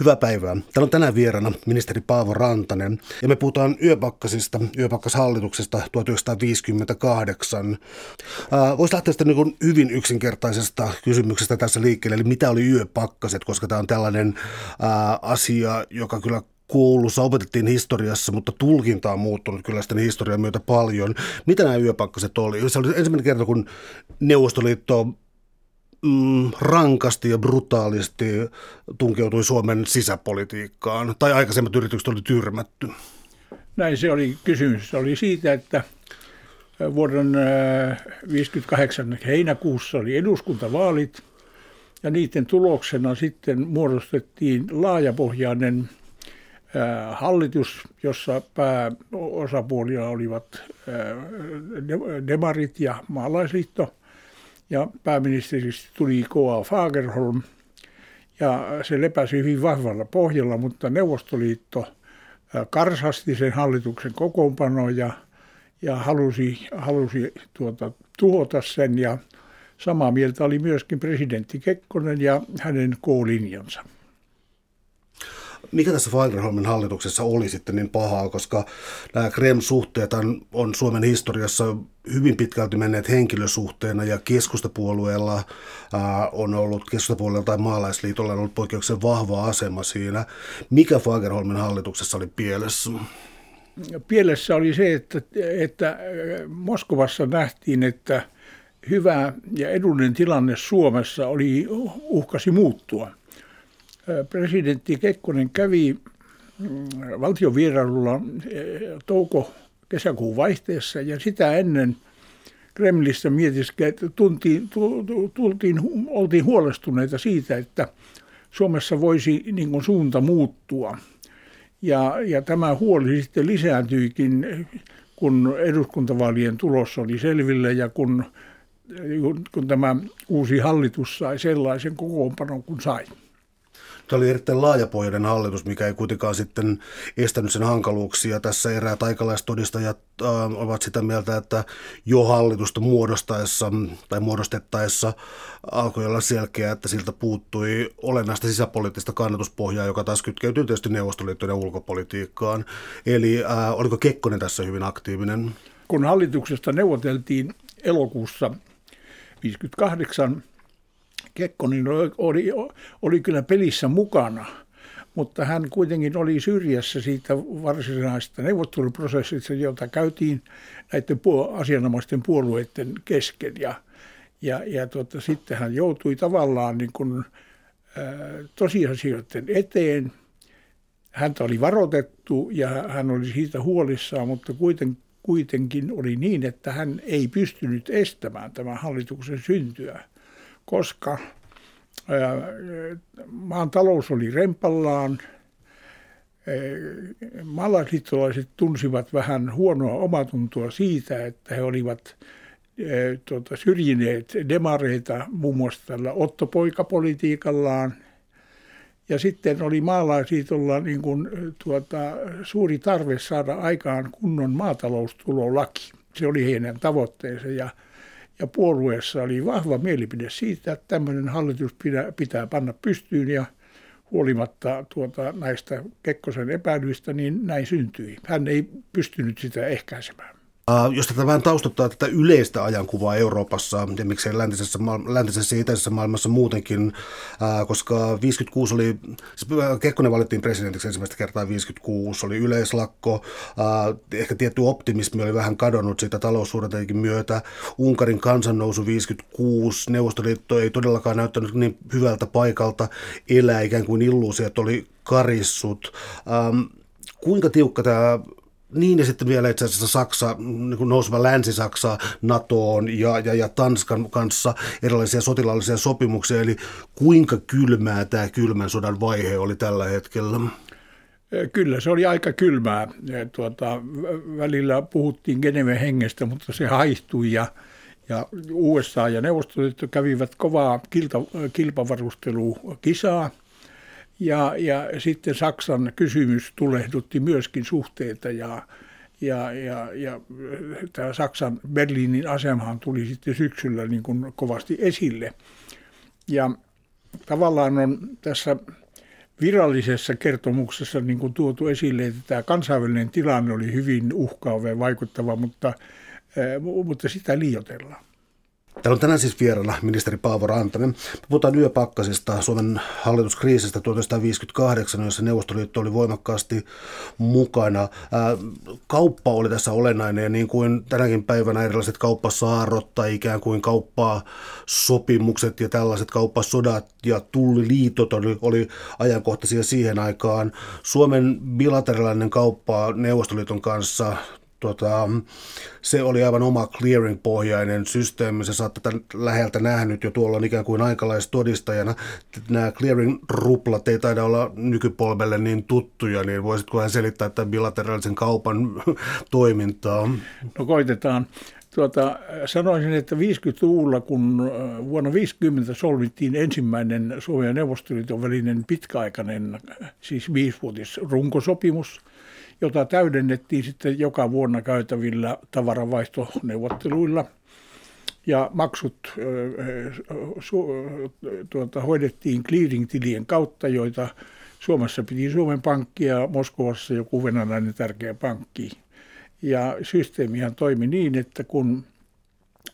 Hyvää päivää. Täällä on tänään vieraana ministeri Paavo Rantanen ja me puhutaan yöpakkasista, yöpakkashallituksesta 1958. Voisi lähteä sitten niin hyvin yksinkertaisesta kysymyksestä tässä liikkeelle, eli mitä oli yöpakkaset, koska tämä on tällainen ää, asia, joka kyllä koulussa opetettiin historiassa, mutta tulkinta on muuttunut kyllä sitten historian myötä paljon. Mitä nämä yöpakkaset oli? Se oli ensimmäinen kerta, kun Neuvostoliitto mm, rankasti ja brutaalisti tunkeutui Suomen sisäpolitiikkaan, tai aikaisemmat yritykset oli tyrmätty? Näin se oli kysymys. Se oli siitä, että vuoden 1958 heinäkuussa oli eduskuntavaalit, ja niiden tuloksena sitten muodostettiin laajapohjainen hallitus, jossa pääosapuolia olivat demarit ja maalaisliitto – ja pääministeristä tuli K.A. Fagerholm ja se lepäsi hyvin vahvalla pohjalla, mutta Neuvostoliitto karsasti sen hallituksen kokoonpanoa ja, ja halusi, halusi tuota, tuhota sen ja samaa mieltä oli myöskin presidentti Kekkonen ja hänen K-linjansa mikä tässä Fagerholmin hallituksessa oli sitten niin pahaa, koska nämä Krem-suhteet on Suomen historiassa hyvin pitkälti menneet henkilösuhteena ja keskustapuolueella ää, on ollut, keskustapuolueella tai maalaisliitolla on ollut poikkeuksen vahva asema siinä. Mikä Fagerholmin hallituksessa oli pielessä? Pielessä oli se, että, että Moskovassa nähtiin, että hyvä ja edullinen tilanne Suomessa oli uhkasi muuttua – presidentti Kekkonen kävi mm, valtiovierailulla touko-kesäkuun vaihteessa ja sitä ennen Kremlistä mietiskä, että tuntiin, tultiin, oltiin huolestuneita siitä, että Suomessa voisi niin kuin suunta muuttua. Ja, ja tämä huoli sitten lisääntyikin, kun eduskuntavaalien tulos oli selville ja kun, kun tämä uusi hallitus sai sellaisen kokoonpanon kuin sai. Tämä oli erittäin laajapohjainen hallitus, mikä ei kuitenkaan sitten estänyt sen hankaluuksia. Tässä eräät aikalaistodistajat äh, ovat sitä mieltä, että jo hallitusta muodostaessa tai muodostettaessa alkoi olla selkeää, että siltä puuttui olennaista sisäpoliittista kannatuspohjaa, joka taas kytkeytyy tietysti Neuvostoliittojen ulkopolitiikkaan. Eli äh, oliko Kekkonen tässä hyvin aktiivinen? Kun hallituksesta neuvoteltiin elokuussa 1958, Kekkonen oli, oli kyllä pelissä mukana, mutta hän kuitenkin oli syrjässä siitä varsinaisesta neuvotteluprosessista, jota käytiin näiden asianomaisten puolueiden kesken. Ja, ja, ja tuota, sitten hän joutui tavallaan niin kuin, tosiasioiden eteen. Häntä oli varoitettu ja hän oli siitä huolissaan, mutta kuiten, kuitenkin oli niin, että hän ei pystynyt estämään tämän hallituksen syntyä koska maan talous oli rempallaan. Maalaisliittolaiset tunsivat vähän huonoa omatuntoa siitä, että he olivat tuota, syrjineet demareita muun muassa tällä ottopoikapolitiikallaan. Ja sitten oli maalaisliitolla niin kuin, tuota, suuri tarve saada aikaan kunnon maataloustulolaki. Se oli heidän tavoitteensa ja ja puolueessa oli vahva mielipide siitä, että tämmöinen hallitus pitää, pitää panna pystyyn ja huolimatta tuota, näistä Kekkosen epäilyistä, niin näin syntyi. Hän ei pystynyt sitä ehkäisemään. Uh, jos tätä vähän taustottaa tätä yleistä ajankuvaa Euroopassa ja miksei läntisessä, läntisessä ja itäisessä maailmassa muutenkin, uh, koska 56 oli, siis Kekkonen valittiin presidentiksi ensimmäistä kertaa 56, oli yleislakko, ehkä tietty optimismi oli vähän kadonnut siitä taloussuhdateikin myötä, Unkarin kansannousu 56, Neuvostoliitto ei todellakaan näyttänyt niin hyvältä paikalta elää, ikään kuin illuusiot oli karissut. Um, kuinka tiukka tämä niin, ja sitten vielä itse asiassa Saksa, niin nouseva Länsi-Saksa NATOon ja, ja, ja Tanskan kanssa erilaisia sotilaallisia sopimuksia. Eli kuinka kylmää tämä kylmän sodan vaihe oli tällä hetkellä? Kyllä, se oli aika kylmää. Tuota, välillä puhuttiin Geneven hengestä, mutta se haihtui ja, ja USA ja Neuvostoliitto kävivät kovaa kilta, kilpavarustelukisaa – ja, ja sitten Saksan kysymys tulehdutti myöskin suhteita ja, ja, ja, ja tämä Saksan Berliinin asemahan tuli sitten syksyllä niin kuin kovasti esille. Ja tavallaan on tässä virallisessa kertomuksessa niin kuin tuotu esille, että tämä kansainvälinen tilanne oli hyvin uhkaava ja vaikuttava, mutta, mutta sitä liioitellaan. Täällä on tänään siis vieraana ministeri Paavo Rantanen. Puhutaan yöpakkasista, Suomen hallituskriisistä 1958, jossa Neuvostoliitto oli voimakkaasti mukana. Kauppa oli tässä olennainen ja niin kuin tänäkin päivänä erilaiset kauppasaarot tai ikään kuin kauppasopimukset ja tällaiset kauppasodat ja tulliliitot oli, oli ajankohtaisia siihen aikaan. Suomen bilateraalinen kauppa Neuvostoliiton kanssa tota, se oli aivan oma clearing-pohjainen systeemi. Se saat tätä läheltä nähnyt jo tuolla ikään kuin aikalaistodistajana. Nämä clearing-ruplat ei taida olla nykypolvelle niin tuttuja, niin voisitko hän selittää tämän bilateraalisen kaupan toimintaa? No koitetaan. Tuota, sanoisin, että 50-luvulla, kun äh, vuonna 50 solmittiin ensimmäinen Suomen ja Neuvostoliiton välinen pitkäaikainen, siis viisivuotis runkosopimus – jota täydennettiin sitten joka vuonna käytävillä tavaravaihtoneuvotteluilla. Ja maksut su, tuota, hoidettiin clearing-tilien kautta, joita Suomessa piti Suomen pankki ja Moskovassa joku venäläinen tärkeä pankki. Ja systeemihan toimi niin, että kun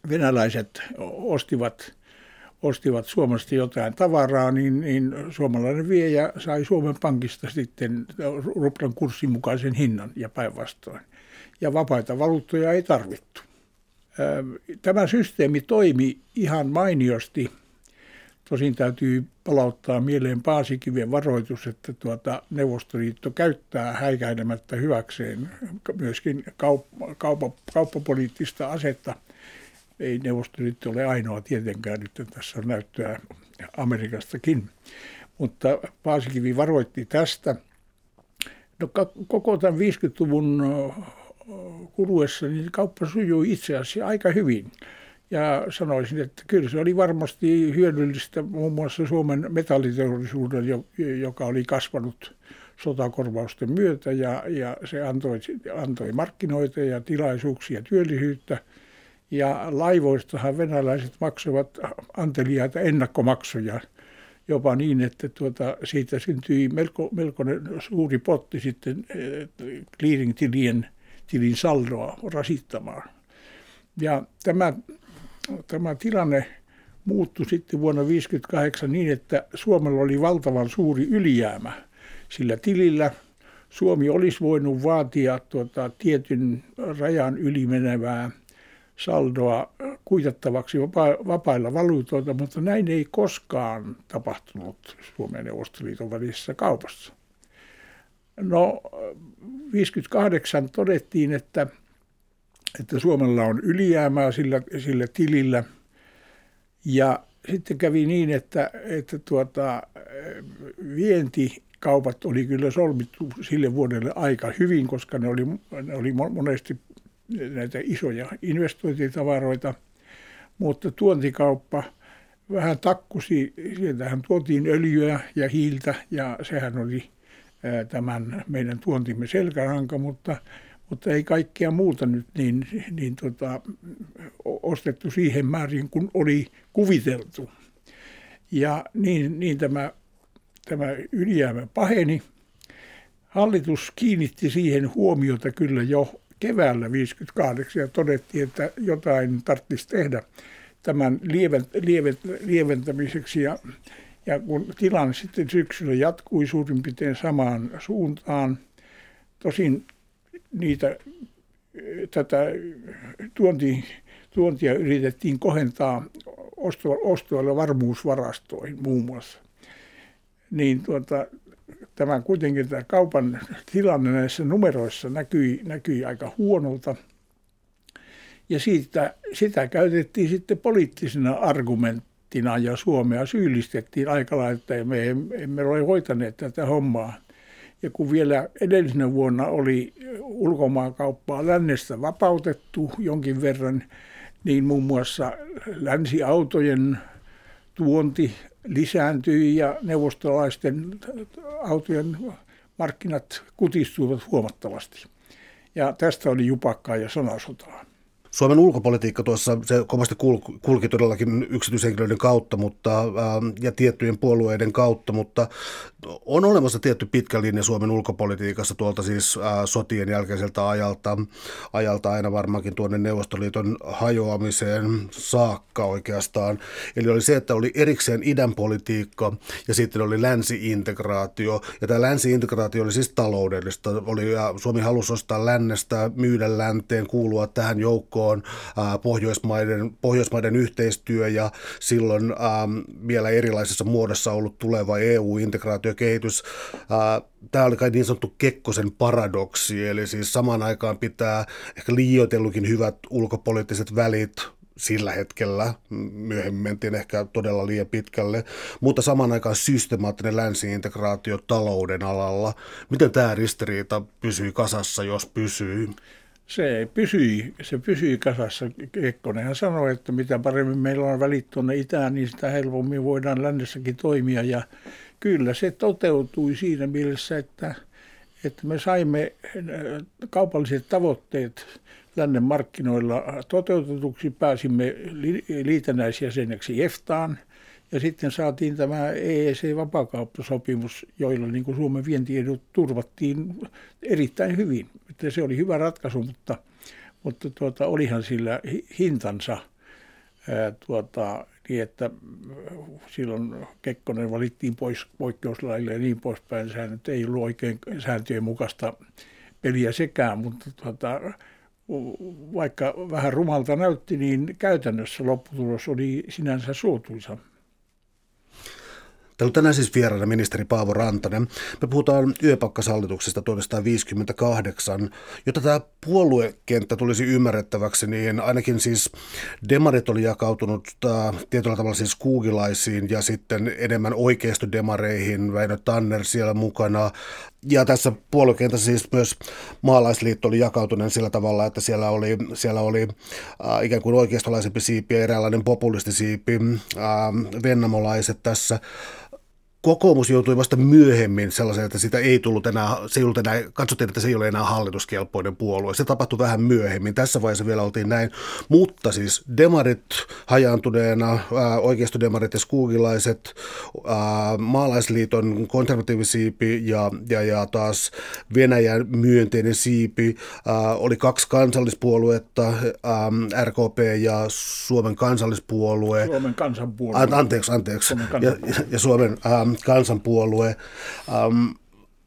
venäläiset ostivat ostivat Suomesta jotain tavaraa, niin, niin suomalainen viejä sai Suomen Pankista sitten ruplan kurssin mukaisen hinnan ja päinvastoin. Ja vapaita valuuttoja ei tarvittu. Tämä systeemi toimi ihan mainiosti. Tosin täytyy palauttaa mieleen Paasikiven varoitus, että tuota Neuvostoliitto käyttää häikäilemättä hyväkseen myöskin kauppa, kauppa, kauppapoliittista asetta – ei Neuvostoliitto ole ainoa tietenkään, nyt tässä on näyttöä Amerikastakin. Mutta Paasikivi varoitti tästä. No, koko tämän 50-luvun kuluessa niin kauppa sujui itse asiassa aika hyvin. Ja sanoisin, että kyllä se oli varmasti hyödyllistä muun muassa Suomen metalliteollisuuden, joka oli kasvanut sotakorvausten myötä ja, ja se antoi, antoi markkinoita ja tilaisuuksia työllisyyttä – ja laivoistahan venäläiset maksavat anteliaita ennakkomaksuja jopa niin, että tuota, siitä syntyi melko, melkoinen suuri potti sitten eh, clearing-tilien tilin saldoa rasittamaan. Ja tämä, tämä tilanne muuttui sitten vuonna 1958 niin, että Suomella oli valtavan suuri ylijäämä sillä tilillä. Suomi olisi voinut vaatia tuota, tietyn rajan ylimenevää saldoa kuitattavaksi vapa- vapailla valuutoilla, mutta näin ei koskaan tapahtunut Suomen ja Neuvostoliiton välisessä kaupassa. No 58 todettiin, että, että Suomella on ylijäämää sillä, sillä tilillä ja sitten kävi niin, että, että tuota, vientikaupat oli kyllä solmittu sille vuodelle aika hyvin, koska ne oli, ne oli monesti näitä isoja investointitavaroita, mutta tuontikauppa vähän takkusi, sieltähän tuotiin öljyä ja hiiltä ja sehän oli tämän meidän tuontimme selkäranka, mutta, mutta ei kaikkea muuta nyt niin, niin tota, ostettu siihen määrin kuin oli kuviteltu. Ja niin, niin tämä, tämä ylijäämä paheni. Hallitus kiinnitti siihen huomiota kyllä jo keväällä 1958 ja todettiin, että jotain tarvitsisi tehdä tämän lieventämiseksi. Ja, ja kun tilanne sitten syksyllä jatkui suurin piirtein samaan suuntaan, tosin niitä, tätä tuonti, tuontia yritettiin kohentaa ostoilla varmuusvarastoihin muun muassa. Niin tuota, tämä kuitenkin tämä kaupan tilanne näissä numeroissa näkyi, näkyi aika huonolta. Ja siitä, sitä käytettiin sitten poliittisena argumenttina ja Suomea syyllistettiin aika lailla, että me emme ole hoitaneet tätä hommaa. Ja kun vielä edellisenä vuonna oli ulkomaankauppaa lännestä vapautettu jonkin verran, niin muun muassa länsiautojen tuonti lisääntyi ja neuvostolaisten autojen markkinat kutistuivat huomattavasti. Ja tästä oli jupakkaa ja sanasotaa. Suomen ulkopolitiikka tuossa, se kovasti kulki todellakin yksityishenkilöiden kautta mutta, ja tiettyjen puolueiden kautta, mutta on olemassa tietty pitkä linja Suomen ulkopolitiikassa tuolta siis sotien jälkeiseltä ajalta, ajalta aina varmaankin tuonne Neuvostoliiton hajoamiseen saakka oikeastaan. Eli oli se, että oli erikseen idän politiikka ja sitten oli länsi-integraatio. Ja tämä länsi-integraatio oli siis taloudellista. Oli, Suomi halusi ostaa lännestä, myydä länteen, kuulua tähän joukkoon Pohjoismaiden, Pohjoismaiden yhteistyö ja silloin vielä erilaisessa muodossa ollut tuleva EU-integraatiokehitys. Tämä oli kai niin sanottu Kekkosen paradoksi, eli siis samaan aikaan pitää ehkä liioitellukin hyvät ulkopoliittiset välit sillä hetkellä, myöhemmin mentiin ehkä todella liian pitkälle, mutta samaan aikaan systemaattinen länsiintegraatio talouden alalla. Miten tämä ristiriita pysyy kasassa, jos pysyy? Se pysyi, se pysyi kasassa. Kekkonenhan sanoi, että mitä paremmin meillä on välit tuonne itään, niin sitä helpommin voidaan lännessäkin toimia. Ja kyllä se toteutui siinä mielessä, että, että me saimme äh, kaupalliset tavoitteet lännen markkinoilla toteutetuksi. Pääsimme liitännäisjäseneksi EFTAan ja sitten saatiin tämä EEC-vapaakauppasopimus, joilla niin kuin Suomen vientiedut turvattiin erittäin hyvin. Että se oli hyvä ratkaisu, mutta, mutta tuota, olihan sillä hintansa. Ää, tuota, niin että silloin Kekkonen valittiin pois poikkeuslaille ja niin poispäin. Sehän nyt ei ollut oikein sääntöjen mukaista peliä sekään, mutta tuota, vaikka vähän rumalta näytti, niin käytännössä lopputulos oli sinänsä suotuisa. Täällä on tänään siis vieraana ministeri Paavo Rantanen. Me puhutaan yöpakkasallituksesta 1958. Jotta tämä puoluekenttä tulisi ymmärrettäväksi, niin ainakin siis demarit oli jakautunut äh, tietyllä tavalla siis kuugilaisiin ja sitten enemmän oikeistodemareihin, Väinö Tanner siellä mukana. Ja tässä puoluekentässä siis myös maalaisliitto oli jakautuneen sillä tavalla, että siellä oli, siellä oli äh, ikään kuin oikeistolaisempi siipi ja eräänlainen populistisiipi, äh, vennamolaiset tässä kokoomus joutui vasta myöhemmin sellaiseen, että sitä ei tullut enää, se ei ollut enää, katsottiin, että se ei ole enää hallituskelpoinen puolue. Se tapahtui vähän myöhemmin. Tässä vaiheessa vielä oltiin näin. Mutta siis demarit hajaantuneena, oikeistodemarit ja skuugilaiset, maalaisliiton konservatiivisiipi ja, ja, ja taas Venäjän myönteinen siipi. Oli kaksi kansallispuoluetta, RKP ja Suomen kansallispuolue. Suomen kansanpuolue. Anteeksi, anteeksi. Suomen kansanpuolue. Ja, ja Suomen kansanpuolue. Um,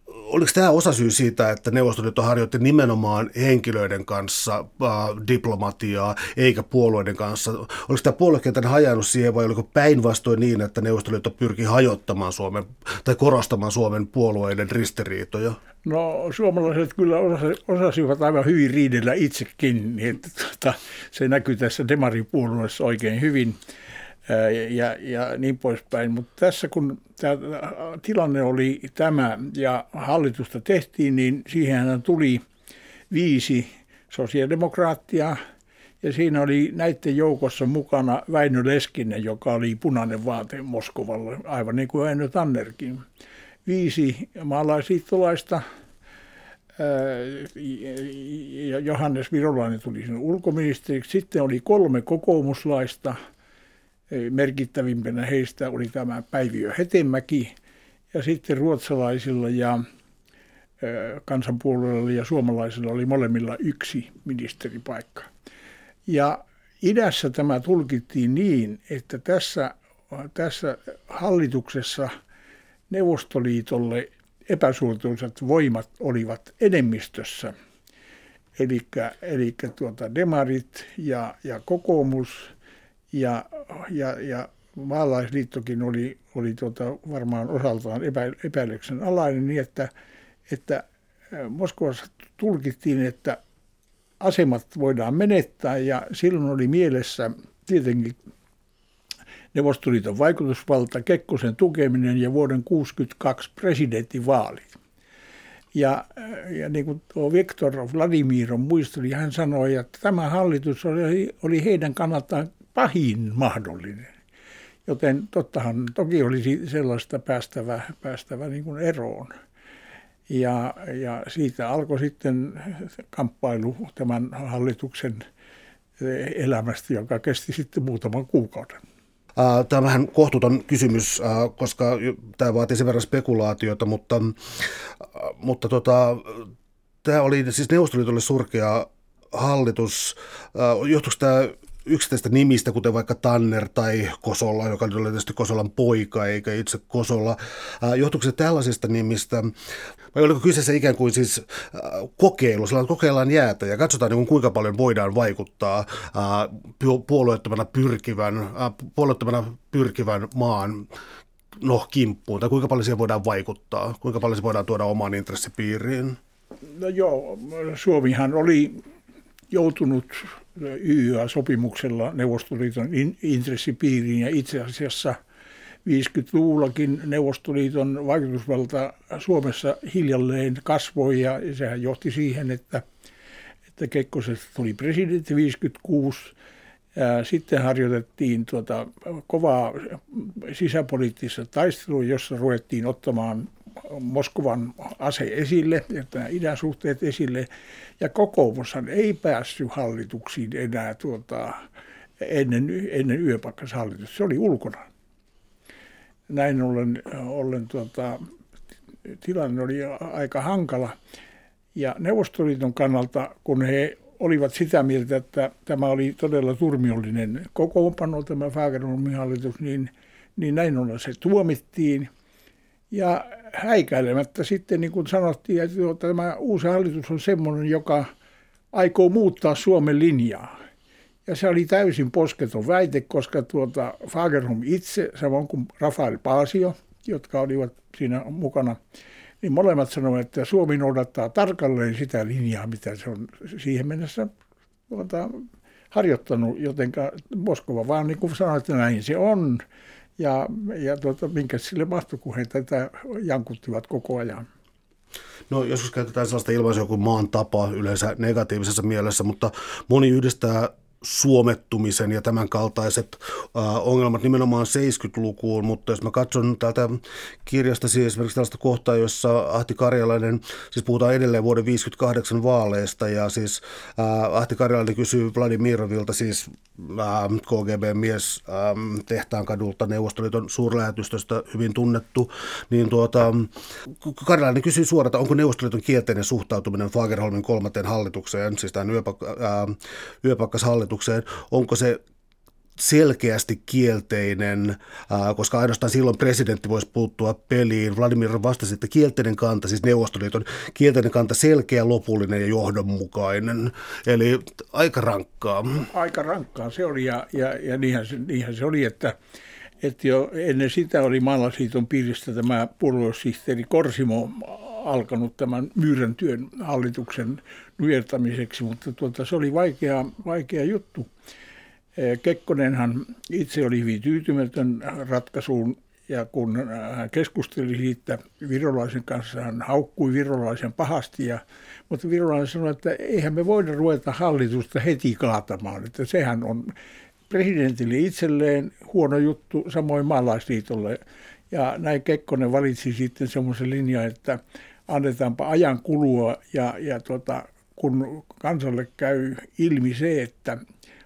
oliko tämä osasyy siitä, että Neuvostoliitto harjoitti nimenomaan henkilöiden kanssa äh, diplomatiaa, eikä puolueiden kanssa? Oliko tämä puoluekentän hajannut siihen vai oliko päinvastoin niin, että Neuvostoliitto pyrki hajottamaan Suomen tai korostamaan Suomen puolueiden ristiriitoja? No suomalaiset kyllä osasivat aivan hyvin riidellä itsekin, niin että tuota, se näkyy tässä demaripuolueessa oikein hyvin ja, ja niin poispäin. Mutta tässä kun tämä tilanne oli tämä ja hallitusta tehtiin, niin siihen tuli viisi sosiaalidemokraattia ja siinä oli näiden joukossa mukana Väinö Leskinen, joka oli punainen vaate Moskovalle, aivan niin kuin Väinö Tannerkin. Viisi maalaisliittolaista, Johannes Virolainen tuli sinne ulkoministeriksi. Sitten oli kolme kokoomuslaista – merkittävimpänä heistä oli tämä Päiviö Hetemäki ja sitten ruotsalaisilla ja kansanpuolueella ja suomalaisilla oli molemmilla yksi ministeripaikka. Ja idässä tämä tulkittiin niin, että tässä, tässä hallituksessa Neuvostoliitolle epäsuotuisat voimat olivat enemmistössä. Eli tuota demarit ja, ja kokoomus – ja, ja, ja maalaisliittokin oli, oli tuota varmaan osaltaan epä, epäilyksen alainen niin, että, että Moskovassa tulkittiin, että asemat voidaan menettää ja silloin oli mielessä tietenkin Neuvostoliiton vaikutusvalta, Kekkosen tukeminen ja vuoden 1962 presidentinvaalit. Ja, ja niin kuin tuo Viktor Vladimir muisteli, hän sanoi, että tämä hallitus oli, oli heidän kannaltaan pahin mahdollinen. Joten tottahan toki olisi sellaista päästävä, päästävä niin kuin eroon. Ja, ja siitä alkoi sitten kamppailu tämän hallituksen elämästä, joka kesti sitten muutaman kuukauden. Tämä on vähän kohtuuton kysymys, koska tämä vaatii sen verran spekulaatiota, mutta, mutta tota, tämä oli siis Neuvostoliitolle surkea hallitus. Johtuiko tämä yksittäistä nimistä, kuten vaikka Tanner tai Kosolla, joka oli tietysti Kosolan poika eikä itse Kosolla. Johtuuko se tällaisista nimistä? Vai oliko kyseessä ikään kuin siis kokeilu, sillä kokeillaan jäätä ja katsotaan niin kuinka paljon voidaan vaikuttaa puolueettomana pyrkivän, puolueettomana pyrkivän maan no, kimppuun, tai kuinka paljon siihen voidaan vaikuttaa, kuinka paljon se voidaan tuoda omaan intressipiiriin? No joo, Suomihan oli joutunut YYA-sopimuksella Neuvostoliiton intressipiiriin ja itse asiassa 50-luvullakin Neuvostoliiton vaikutusvalta Suomessa hiljalleen kasvoi ja sehän johti siihen, että, että Kekkosesta tuli presidentti 56 ja sitten harjoitettiin tuota kovaa sisäpoliittista taistelua, jossa ruvettiin ottamaan Moskovan ase esille ja nämä idän suhteet esille. Ja kokoomushan ei päässyt hallituksiin enää tuota, ennen, ennen yöpakkashallitusta. Se oli ulkona. Näin ollen, ollen tuota, tilanne oli aika hankala. Ja Neuvostoliiton kannalta, kun he olivat sitä mieltä, että tämä oli todella turmiollinen kokoonpano, tämä Fagerholmin hallitus, niin, niin näin ollen se tuomittiin. Ja häikäilemättä sitten niin kuin sanottiin, että tämä uusi hallitus on semmoinen, joka aikoo muuttaa Suomen linjaa. Ja se oli täysin posketon väite, koska tuota Fagerholm itse, samoin kuin Rafael Paasio, jotka olivat siinä mukana, niin molemmat sanoivat, että Suomi noudattaa tarkalleen sitä linjaa, mitä se on siihen mennessä tuota, harjoittanut, jotenka Moskova vaan niin kuin sanoi, että näin se on. Ja, ja tuota, minkä sille mahtui, kun he tätä jankuttivat koko ajan. No joskus käytetään sellaista ilmaisua kuin maan tapa yleensä negatiivisessa mielessä, mutta moni yhdistää suomettumisen ja tämän kaltaiset ongelmat nimenomaan 70-lukuun, mutta jos mä katson täältä kirjasta siis esimerkiksi tällaista kohtaa, jossa Ahti Karjalainen, siis puhutaan edelleen vuoden 58 vaaleista ja siis Ahti Karjalainen kysyy Vladimirovilta, siis KGB-mies tehtaan kadulta Neuvostoliiton suurlähetystöstä hyvin tunnettu, niin tuota, Karjalainen kysyy suoraan, että onko Neuvostoliiton kielteinen suhtautuminen Fagerholmin kolmanteen hallitukseen, siis tämän yöpak- hallitukseen, onko se selkeästi kielteinen, koska ainoastaan silloin presidentti voisi puuttua peliin. Vladimir vastasi, että kielteinen kanta, siis Neuvostoliiton kielteinen kanta, selkeä, lopullinen ja johdonmukainen. Eli aika rankkaa. Aika rankkaa se oli ja, ja, ja niinhän, se, niinhän se oli, että, että jo ennen sitä oli Maalasiiton piiristä tämä puoluesihteeri Korsimo alkanut tämän myyrän työn hallituksen nujertamiseksi, mutta tuota, se oli vaikea, vaikea juttu. Eh, Kekkonenhan itse oli hyvin tyytymätön ratkaisuun ja kun hän keskusteli siitä virolaisen kanssa, hän haukkui virolaisen pahasti, ja, mutta virolainen sanoi, että eihän me voida ruveta hallitusta heti kaatamaan, että sehän on presidentille itselleen huono juttu, samoin maalaisliitolle. Ja näin Kekkonen valitsi sitten semmoisen linjan, että annetaanpa ajan kulua ja, ja tota, kun kansalle käy ilmi se, että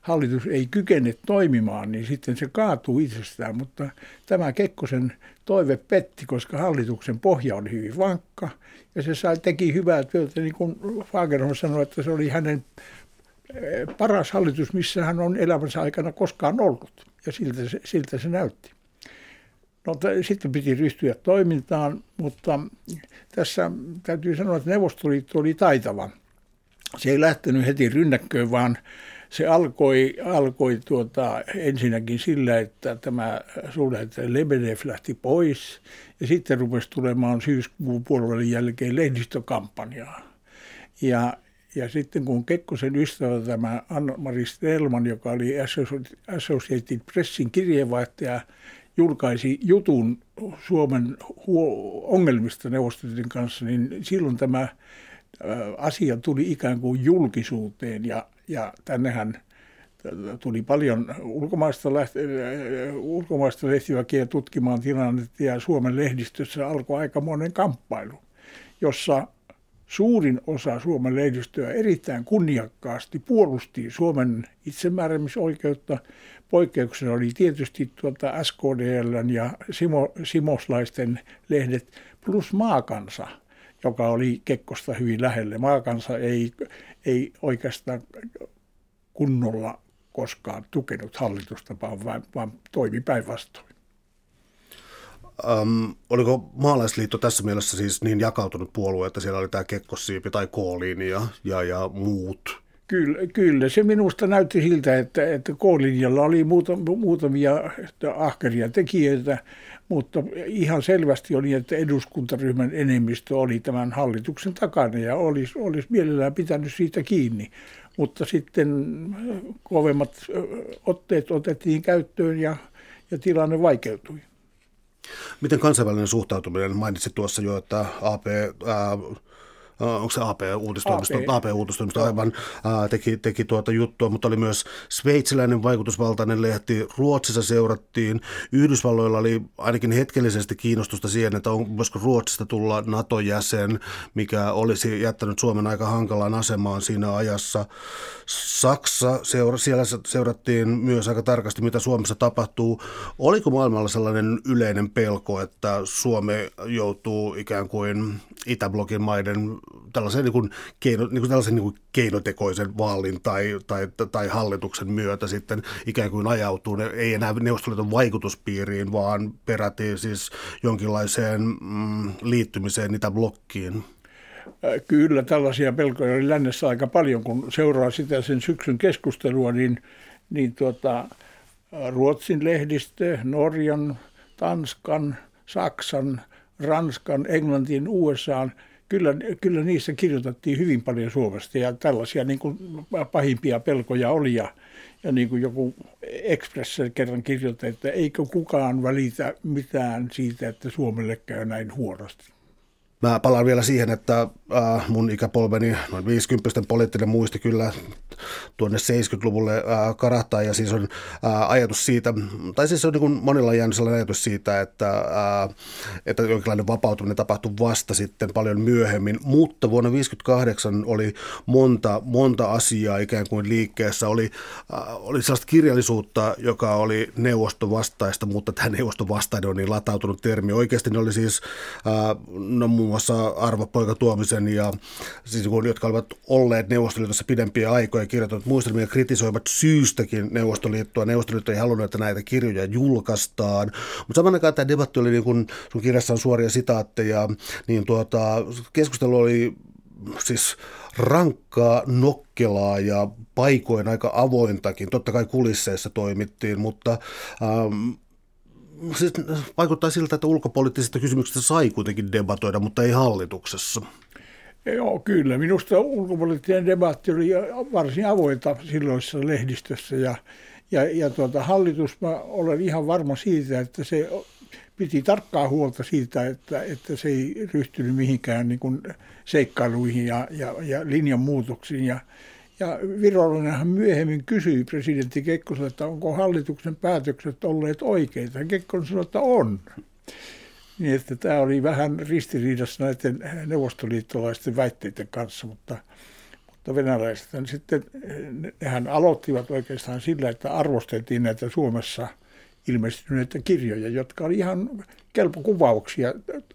hallitus ei kykene toimimaan, niin sitten se kaatuu itsestään. Mutta tämä Kekkosen toive petti, koska hallituksen pohja oli hyvin vankka ja se sai, teki hyvää työtä, niin kuin Fagerholm sanoi, että se oli hänen eh, paras hallitus, missä hän on elämänsä aikana koskaan ollut. Ja siltä se, siltä se näytti. No, sitten piti ryhtyä toimintaan, mutta tässä täytyy sanoa, että Neuvostoliitto oli taitava. Se ei lähtenyt heti rynnäkköön, vaan se alkoi, alkoi tuota, ensinnäkin sillä, että tämä suurlähettiläs Lebedev lähti pois ja sitten rupesi tulemaan syyskuun puolueen jälkeen lehdistökampanjaa. Ja, ja sitten kun Kekkosen ystävä tämä Anna-Mari Stelman, joka oli Associated Pressin kirjeenvaihtaja, julkaisi jutun Suomen ongelmista Neuvostoliiton kanssa, niin silloin tämä asia tuli ikään kuin julkisuuteen ja, ja tännehän tuli paljon ulkomaista, lähte, ulkomaista lehtiväkeä tutkimaan tilannetta ja Suomen lehdistössä alkoi aikamoinen kamppailu, jossa suurin osa Suomen lehdistöä erittäin kunniakkaasti puolusti Suomen itsemääräämisoikeutta. Poikkeuksena oli tietysti tuota SKDL ja Simo, Simoslaisten lehdet plus maakansa, joka oli Kekkosta hyvin lähelle. Maakansa ei, ei oikeastaan kunnolla koskaan tukenut hallitusta, vaan, vaan toimi päinvastoin. Um, oliko maalaisliitto tässä mielessä siis niin jakautunut puolue, että siellä oli tämä Kekkossiipi tai Kooliini ja, ja, ja muut? Kyllä, kyllä, se minusta näytti siltä, että, että K-linjalla oli muutamia ahkeria tekijöitä, mutta ihan selvästi oli, että eduskuntaryhmän enemmistö oli tämän hallituksen takana ja olisi, olisi mielellään pitänyt siitä kiinni. Mutta sitten kovemmat otteet otettiin käyttöön ja, ja tilanne vaikeutui. Miten kansainvälinen suhtautuminen, mainitsit tuossa jo, että AP, ää, onko se AP-uutistoimisto, AP. AP-uutistoimisto aivan ää, teki, teki tuota juttua, mutta oli myös sveitsiläinen vaikutusvaltainen lehti, Ruotsissa seurattiin, Yhdysvalloilla oli ainakin hetkellisesti kiinnostusta siihen, että on, voisiko Ruotsista tulla NATO-jäsen, mikä olisi jättänyt Suomen aika hankalaan asemaan siinä ajassa. Saksa, seura, siellä seurattiin myös aika tarkasti, mitä Suomessa tapahtuu. Oliko maailmalla sellainen yleinen pelko, että Suomi joutuu ikään kuin Itäblokin maiden tällaisen, niin kuin keino, niin kuin tällaisen niin kuin keinotekoisen vaalin tai, tai, tai hallituksen myötä sitten ikään kuin ajautuu, ne, ei enää Neuvostoliiton vaikutuspiiriin, vaan peräti siis jonkinlaiseen mm, liittymiseen niitä blokkiin. Kyllä, tällaisia pelkoja oli lännessä aika paljon, kun seuraa sitä sen syksyn keskustelua, niin, niin tuota, Ruotsin lehdistö, Norjan, Tanskan, Saksan, Ranskan, Englantin, USAn – kyllä, kyllä niissä kirjoitettiin hyvin paljon Suomesta ja tällaisia niin kuin pahimpia pelkoja oli. Ja, ja niin kuin joku Express kerran kirjoitti, että eikö kukaan välitä mitään siitä, että Suomelle käy näin huonosti. Mä palaan vielä siihen, että äh, mun ikäpolveni, noin 50 poliittinen muisti kyllä tuonne 70-luvulle äh, karahtaa. Ja siis on äh, ajatus siitä, tai siis on niin kuin monilla jäänyt sellainen ajatus siitä, että, äh, että jonkinlainen vapautuminen tapahtui vasta sitten paljon myöhemmin, mutta vuonna 1958 oli monta, monta asiaa ikään kuin liikkeessä, oli, äh, oli sellaista kirjallisuutta, joka oli neuvostovastaista, mutta tämä neuvostovastainen on niin latautunut termi. Oikeasti ne oli siis, äh, no muun muassa Arvo Poika Tuomisen ja siis, jotka olivat olleet Neuvostoliitossa pidempiä aikoja kirjoittaneet muistelmia ja kritisoivat syystäkin Neuvostoliittoa. Neuvostoliitto ei halunnut, että näitä kirjoja julkaistaan. Mutta saman aikaan tämä debatti oli, niin kun sun kirjassa on suoria sitaatteja, niin tuota, keskustelu oli siis rankkaa, nokkelaa ja paikoin aika avointakin. Totta kai kulisseissa toimittiin, mutta ähm, siis vaikuttaa siltä, että ulkopoliittisista kysymyksistä sai kuitenkin debatoida, mutta ei hallituksessa. Joo, kyllä. Minusta ulkopoliittinen debatti oli varsin avointa silloisessa lehdistössä ja, ja, ja tuota, hallitus, mä olen ihan varma siitä, että se piti tarkkaa huolta siitä, että, että se ei ryhtynyt mihinkään niin kuin seikkailuihin ja, ja, ja linjan muutoksiin. Ja, ja Virolainenhan myöhemmin kysyi presidentti Kekkoselta, että onko hallituksen päätökset olleet oikeita. Kekkonen sanoi, että on. Niin, että tämä oli vähän ristiriidassa näiden neuvostoliittolaisten väitteiden kanssa, mutta, mutta venäläiset sitten, nehän aloittivat oikeastaan sillä, että arvosteltiin näitä Suomessa ilmestyneitä kirjoja, jotka oli ihan kelpokuvauksia,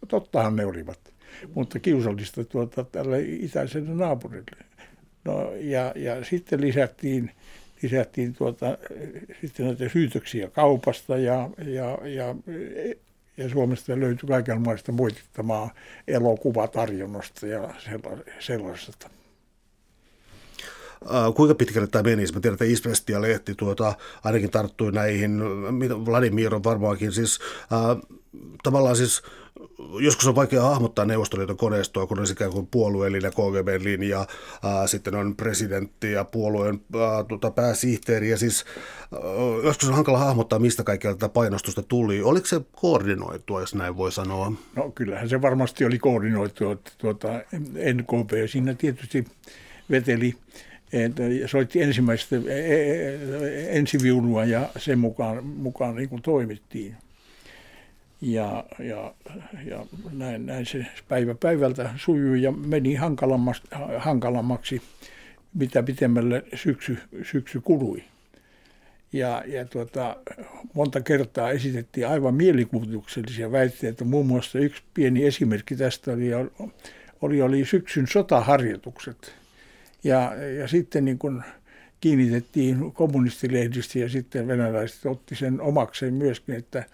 tottahan ne olivat, mutta kiusallista tuota, tälle itäiselle naapurille. No, ja, ja sitten lisättiin, lisättiin tuota, sitten näitä syytöksiä kaupasta ja, ja, ja, ja Suomesta löytyi kaikenlaista moitittamaa elokuvatarjonnasta ja sellaisesta. Kuinka pitkälle tämä menisi? Mä tiedän, että Isvestia-lehti tuota, ainakin tarttui näihin, Vladimir on varmaankin siis, äh, tavallaan siis joskus on vaikea hahmottaa Neuvostoliiton koneistoa, kun on ikään kuin puolueellinen KGBn linja, ää, sitten on presidentti ja puolueen ää, tuota, pääsihteeri, ja siis ää, joskus on hankala hahmottaa, mistä kaikkea tätä painostusta tuli. Oliko se koordinoitua, jos näin voi sanoa? No kyllähän se varmasti oli koordinoitua. Tuota, NKP siinä tietysti veteli että soitti ensimmäistä e, e, ensiviulua ja sen mukaan, mukaan niin kuin toimittiin. Ja, ja, ja näin, näin se päivä päivältä sujui ja meni hankalammaksi, mitä pitemmälle syksy, syksy kului. Ja, ja tuota, monta kertaa esitettiin aivan mielikuvituksellisia väitteitä. Muun muassa yksi pieni esimerkki tästä oli, oli, oli syksyn sotaharjoitukset. Ja, ja sitten niin kun kiinnitettiin kommunistilehdistä ja sitten venäläiset otti sen omakseen myöskin, että,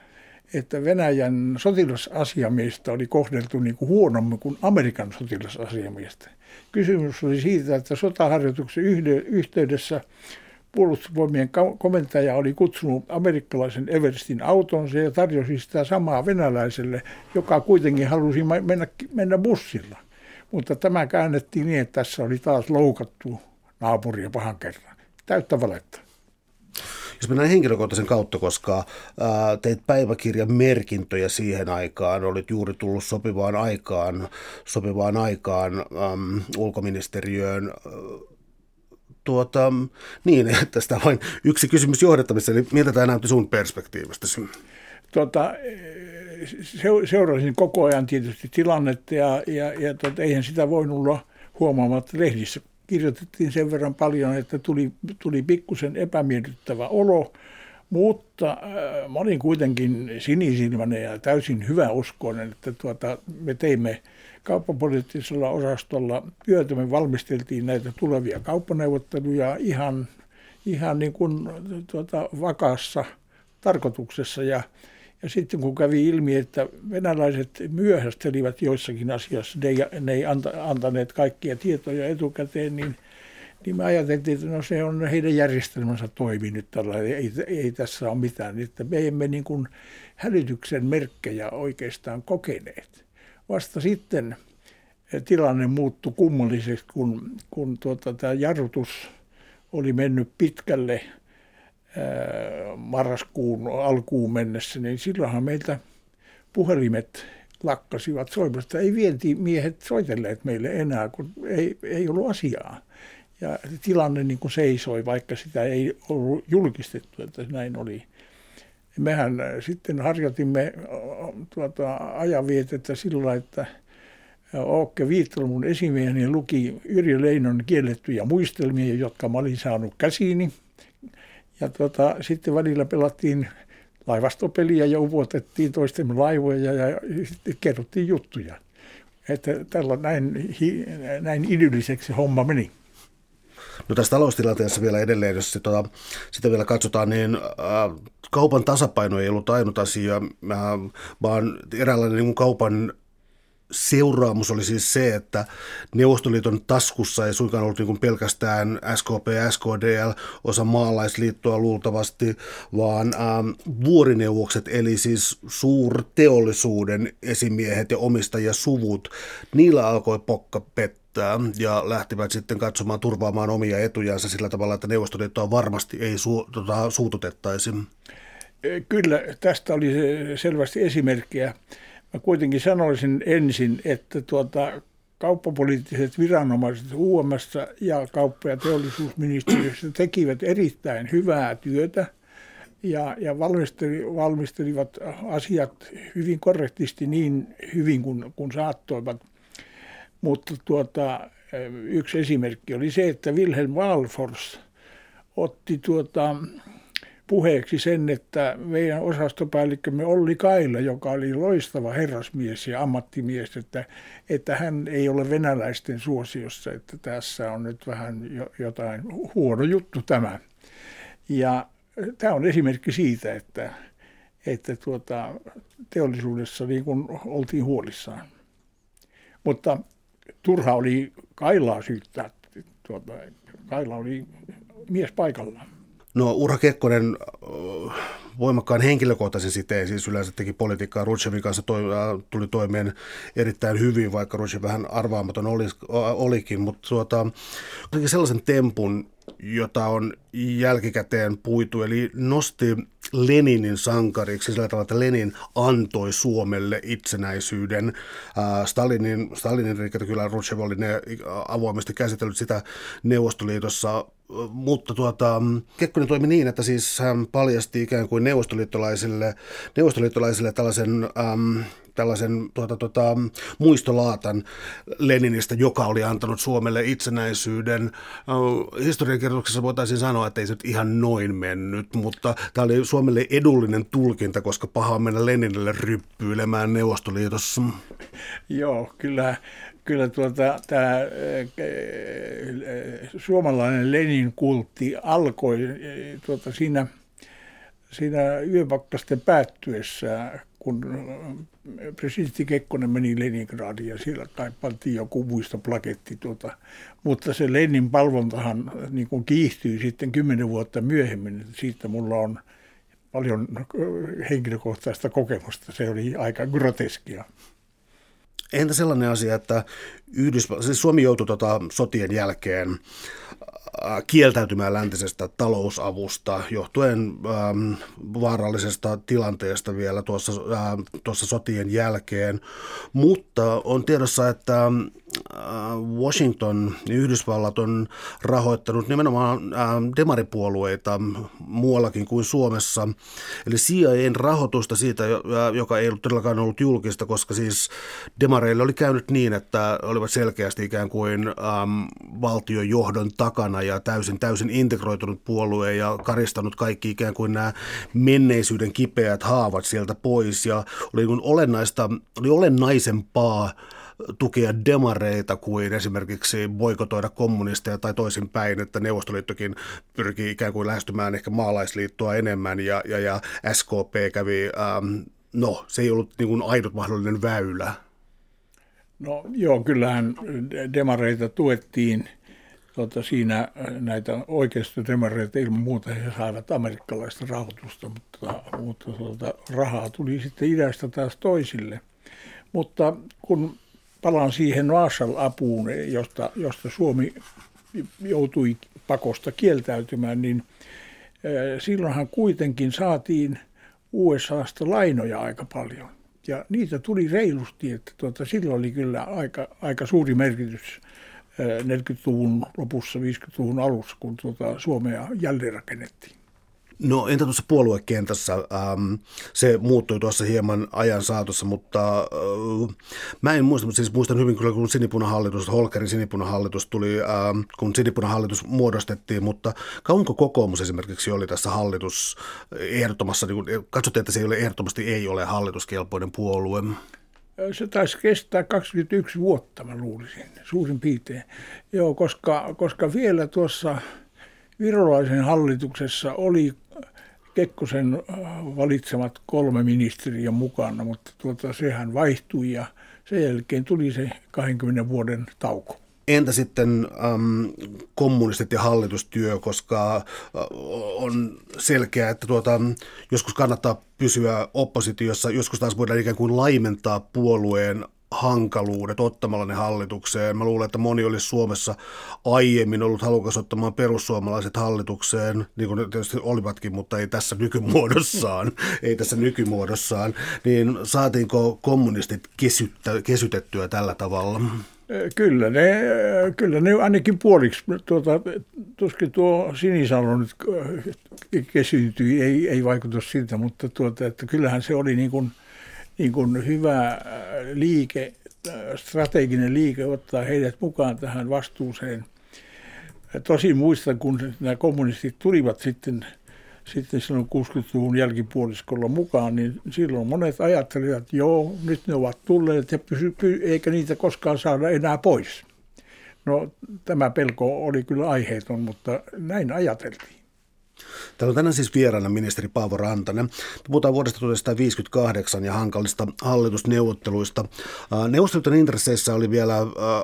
että Venäjän sotilasasiamiestä oli kohdeltu niin kuin huonommin kuin Amerikan sotilasasiamiestä. Kysymys oli siitä, että sotaharjoituksen yhteydessä puolustusvoimien komentaja oli kutsunut amerikkalaisen Everstin autonsa ja tarjosi sitä samaa venäläiselle, joka kuitenkin halusi mennä, mennä bussilla. Mutta tämä käännettiin niin, että tässä oli taas loukattu naapuria pahan kerran. Täyttä valetta. Jos mennään henkilökohtaisen kautta, koska teit päiväkirjan merkintöjä siihen aikaan, olit juuri tullut sopivaan aikaan, sopivaan aikaan äm, ulkoministeriöön, tuota, niin, tästä vain yksi kysymys johdettavissa, eli miltä tämä näytti sun perspektiivistä? Tuota, seurasin koko ajan tietysti tilannetta ja, ja, ja tuota, eihän sitä voinut olla huomaamatta lehdissä kirjoitettiin sen verran paljon, että tuli, tuli pikkusen epämiellyttävä olo, mutta äh, mä olin kuitenkin sinisilmäinen ja täysin hyvä uskoinen, että tuota, me teimme kauppapoliittisella osastolla työtä, me valmisteltiin näitä tulevia kauppaneuvotteluja ihan, ihan niin kuin tuota, vakaassa tarkoituksessa ja ja sitten kun kävi ilmi, että venäläiset myöhästelivät joissakin asiassa, ne ei, ne ei antaneet kaikkia tietoja etukäteen, niin, niin me ajateltiin, että no se on heidän järjestelmänsä toimi nyt tällä, ei, ei tässä ole mitään. Että me emme niin kuin hälytyksen merkkejä oikeastaan kokeneet. Vasta sitten tilanne muuttui kummalliseksi, kun, kun tuota, tämä jarrutus oli mennyt pitkälle – marraskuun alkuun mennessä, niin silloinhan meiltä puhelimet lakkasivat soimasta. Ei vientimiehet soitelleet meille enää, kun ei, ei ollut asiaa. Ja tilanne niin kuin seisoi, vaikka sitä ei ollut julkistettu, että näin oli. Mehän sitten harjoitimme tuota, ajanvietettä sillä että Ookke Viittala, mun esimieheni, luki Yrjö Leinon kiellettyjä muistelmia, jotka mä olin saanut käsiini – ja tota, sitten välillä pelattiin laivastopeliä ja uvotettiin toistemme laivoja ja kerrottiin juttuja. Että tällä näin, näin idylliseksi homma meni. No tässä taloustilanteessa vielä edelleen, jos sitä, sitä vielä katsotaan, niin äh, kaupan tasapaino ei ollut ainut asia, äh, vaan eräänlainen niin kaupan seuraamus oli siis se, että Neuvostoliiton taskussa ei suinkaan ollut niin pelkästään SKP, SKDL, osa maalaisliittoa luultavasti, vaan ähm, vuorineuvokset, eli siis suurteollisuuden esimiehet ja omistajasuvut, niillä alkoi pokka pettää ja lähtivät sitten katsomaan turvaamaan omia etujansa sillä tavalla, että Neuvostoliittoa varmasti ei su, tota, suututettaisi. Kyllä, tästä oli selvästi esimerkkiä. Mä kuitenkin sanoisin ensin, että tuota, kauppapoliittiset viranomaiset UMS ja kauppa- ja teollisuusministeriössä tekivät erittäin hyvää työtä ja, ja valmisteli, valmistelivat asiat hyvin korrektisti niin hyvin kuin, kuin saattoivat. Mutta tuota, yksi esimerkki oli se, että Wilhelm Walfors otti tuota, puheeksi sen, että meidän osastopäällikkömme Olli Kaila, joka oli loistava herrasmies ja ammattimies, että, että hän ei ole venäläisten suosiossa, että tässä on nyt vähän jotain huono juttu tämä. Ja tämä on esimerkki siitä, että, että tuota, teollisuudessa niin kuin oltiin huolissaan. Mutta turha oli Kailaa syyttää. Tuota, Kaila oli mies paikallaan. No Urha Kekkonen voimakkaan henkilökohtaisen siteen, siis yleensä teki politiikkaa Rutschevin kanssa, toi, tuli toimeen erittäin hyvin, vaikka Rutschev vähän arvaamaton oli, olikin, mutta tuota, sellaisen tempun, jota on jälkikäteen puitu, eli nosti Leninin sankariksi sillä tavalla, että Lenin antoi Suomelle itsenäisyyden. Stalinin, Stalinin kyllä Rothschild oli ne avoimesti käsitellyt sitä Neuvostoliitossa mutta tuota, Kekkonen toimi niin, että siis hän paljasti ikään kuin neuvostoliittolaisille, neuvostoliittolaisille tällaisen äm, tällaisen tuota, tuota, muistolaatan Leninistä, joka oli antanut Suomelle itsenäisyyden. Historiankirjoituksessa voitaisiin sanoa, että ei se nyt ihan noin mennyt, mutta tämä oli Suomelle edullinen tulkinta, koska paha on mennä Leninille ryppyilemään Neuvostoliitossa. Joo, kyllä kyllä tuota, tämä suomalainen Lenin kultti alkoi tuota, siinä, siinä yöpakkasten päättyessä, kun presidentti Kekkonen meni Leningradiin ja siellä pantiin joku muistoplaketti. Tuota. Mutta se Lenin palvontahan niin kuin kiihtyi sitten kymmenen vuotta myöhemmin. Siitä mulla on paljon henkilökohtaista kokemusta. Se oli aika groteskia. Entä sellainen asia, että Yhdysvallat, siis Suomi joutui tota sotien jälkeen äh, kieltäytymään läntisestä talousavusta johtuen ähm, vaarallisesta tilanteesta vielä tuossa, äh, tuossa sotien jälkeen, mutta on tiedossa, että Washington, Yhdysvallat on rahoittanut nimenomaan äh, demaripuolueita muuallakin kuin Suomessa. Eli CIAn rahoitusta siitä, joka ei ollut todellakaan ollut julkista, koska siis demareille oli käynyt niin, että olivat selkeästi ikään kuin ähm, valtiojohdon takana ja täysin, täysin integroitunut puolue ja karistanut kaikki ikään kuin nämä menneisyyden kipeät haavat sieltä pois. Ja oli niin olennaista, oli olennaisempaa tukea demareita kuin esimerkiksi boikotoida kommunisteja tai toisinpäin, että Neuvostoliittokin pyrkii ikään kuin lähestymään ehkä maalaisliittoa enemmän ja, ja, ja SKP kävi, ähm, no se ei ollut niin kuin ainut mahdollinen väylä. No joo, kyllähän demareita tuettiin tuota, siinä näitä demareita ilman muuta he saivat amerikkalaista rahoitusta, mutta, mutta tuota, rahaa tuli sitten idästä taas toisille. Mutta kun palaan siihen Marshall-apuun, josta, josta Suomi joutui pakosta kieltäytymään, niin silloinhan kuitenkin saatiin USAsta lainoja aika paljon. Ja niitä tuli reilusti, että tuota, silloin oli kyllä aika, aika suuri merkitys 40-luvun lopussa, 50-luvun alussa, kun tuota Suomea jälleenrakennettiin. No entä tuossa puoluekentässä? Ähm, se muuttui tuossa hieman ajan saatossa, mutta äh, mä en muista, mutta siis muistan hyvin kyllä, kun sinipunahallitus, Holkerin sinipunahallitus tuli, ähm, kun sinipunahallitus muodostettiin, mutta kauanko kokoomus esimerkiksi oli tässä hallitus ehdottomassa, niin kun, että se ei ole ehdottomasti ei ole hallituskelpoinen puolue? Se taisi kestää 21 vuotta, mä luulisin, suurin piirtein. Joo, koska, koska vielä tuossa virolaisen hallituksessa oli Kekkosen äh, valitsemat kolme ministeriä mukana, mutta tuota, sehän vaihtui ja sen jälkeen tuli se 20 vuoden tauko. Entä sitten äm, kommunistit ja hallitustyö, koska äh, on selkeää, että tuota, joskus kannattaa pysyä oppositiossa, joskus taas voidaan ikään kuin laimentaa puolueen hankaluudet ottamalla ne hallitukseen. Mä luulen, että moni olisi Suomessa aiemmin ollut halukas ottamaan perussuomalaiset hallitukseen, niin kuin ne tietysti olivatkin, mutta ei tässä nykymuodossaan. ei tässä nykymuodossaan. Niin saatiinko kommunistit kesyttä, kesytettyä tällä tavalla? Kyllä ne, kyllä ne ainakin puoliksi, tuota, tuskin tuo Sinisalo nyt kesyntyi, ei, ei vaikuta siltä, mutta tuota, että kyllähän se oli niin kuin – niin kuin hyvä äh, liike, äh, strateginen liike ottaa heidät mukaan tähän vastuuseen. Tosi muistan, kun nämä kommunistit tulivat sitten, sitten silloin 60-luvun jälkipuoliskolla mukaan, niin silloin monet ajattelivat, että joo, nyt ne ovat tulleet ja pysy, eikä niitä koskaan saada enää pois. No tämä pelko oli kyllä aiheeton, mutta näin ajateltiin. Täällä on tänään siis vieraana ministeri Paavo Rantanen. Puhutaan vuodesta 1958 ja hankalista hallitusneuvotteluista. Neuvostoliiton intresseissä oli vielä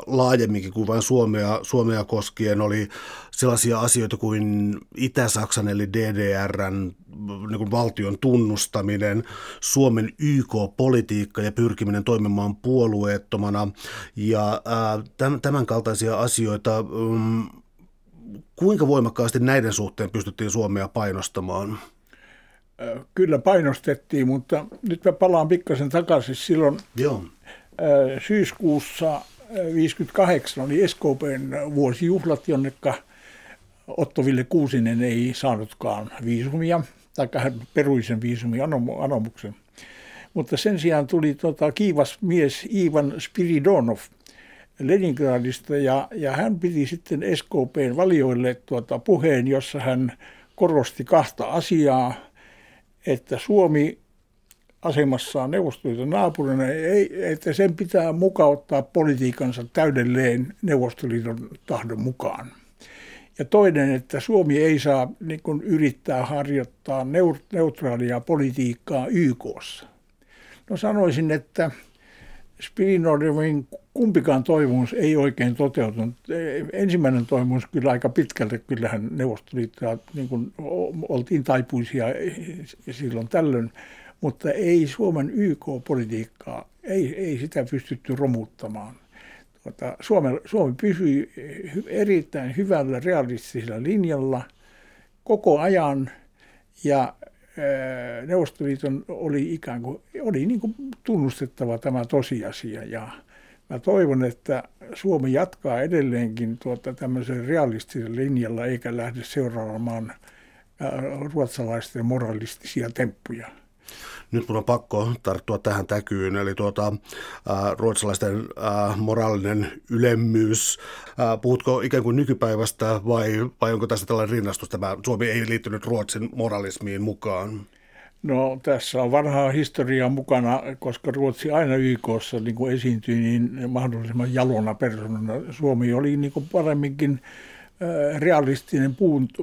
laajemminkin kuin vain Suomea, Suomea koskien. Oli sellaisia asioita kuin Itä-Saksan eli DDRn niin kuin valtion tunnustaminen, Suomen YK-politiikka ja pyrkiminen toimimaan puolueettomana ja tämän kaltaisia asioita mm, kuinka voimakkaasti näiden suhteen pystyttiin Suomea painostamaan? Kyllä painostettiin, mutta nyt mä palaan pikkasen takaisin. Silloin Joo. syyskuussa 58 oli SKPn vuosijuhlat, jonnekka Otto Ville Kuusinen ei saanutkaan viisumia, tai hän perui sen viisumin anomuksen. Mutta sen sijaan tuli tota, kiivas mies Ivan Spiridonov Leningradista, ja, ja hän piti sitten SKPn valioille tuota, puheen, jossa hän korosti kahta asiaa, että Suomi asemassaan Neuvostoliiton naapurina, ei, että sen pitää mukauttaa politiikansa täydelleen Neuvostoliiton tahdon mukaan. Ja toinen, että Suomi ei saa niin kuin, yrittää harjoittaa neutraalia politiikkaa YKssa. No sanoisin, että Spinorovin kumpikaan toivomus ei oikein toteutunut. Ensimmäinen toivomus kyllä aika pitkälti, kyllähän Neuvostoliittoa niin kuin oltiin taipuisia silloin tällöin, mutta ei Suomen YK-politiikkaa, ei, ei sitä pystytty romuttamaan. Tuota, Suomi, Suomi pysyi erittäin hyvällä realistisella linjalla koko ajan ja Neuvostoliiton oli ikään kuin, oli niin kuin tunnustettava tämä tosiasia ja mä toivon, että Suomi jatkaa edelleenkin tuota tämmöisen realistisella linjalla eikä lähde seuraamaan ruotsalaisten moralistisia temppuja nyt mun on pakko tarttua tähän täkyyn, eli tuota, ruotsalaisten moraalinen ylemmyys. Puhutko ikään kuin nykypäivästä vai, vai onko tässä tällainen rinnastus, tämä Suomi ei liittynyt Ruotsin moralismiin mukaan? No tässä on vanhaa historiaa mukana, koska Ruotsi aina YKssa niin kuin esiintyi niin mahdollisimman jalona persoonana. Suomi oli niin kuin paremminkin realistinen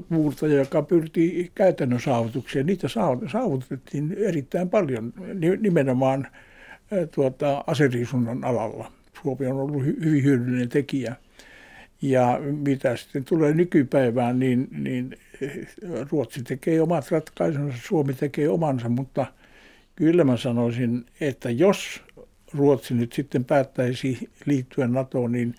puurtaja, joka pyrki käytännön saavutukseen. Niitä saavutettiin erittäin paljon nimenomaan tuota, aseriisunnan alalla. Suomi on ollut hyvin hyödyllinen tekijä. Ja mitä sitten tulee nykypäivään, niin, niin Ruotsi tekee omat ratkaisunsa, Suomi tekee omansa, mutta kyllä mä sanoisin, että jos Ruotsi nyt sitten päättäisi liittyä NATOon, niin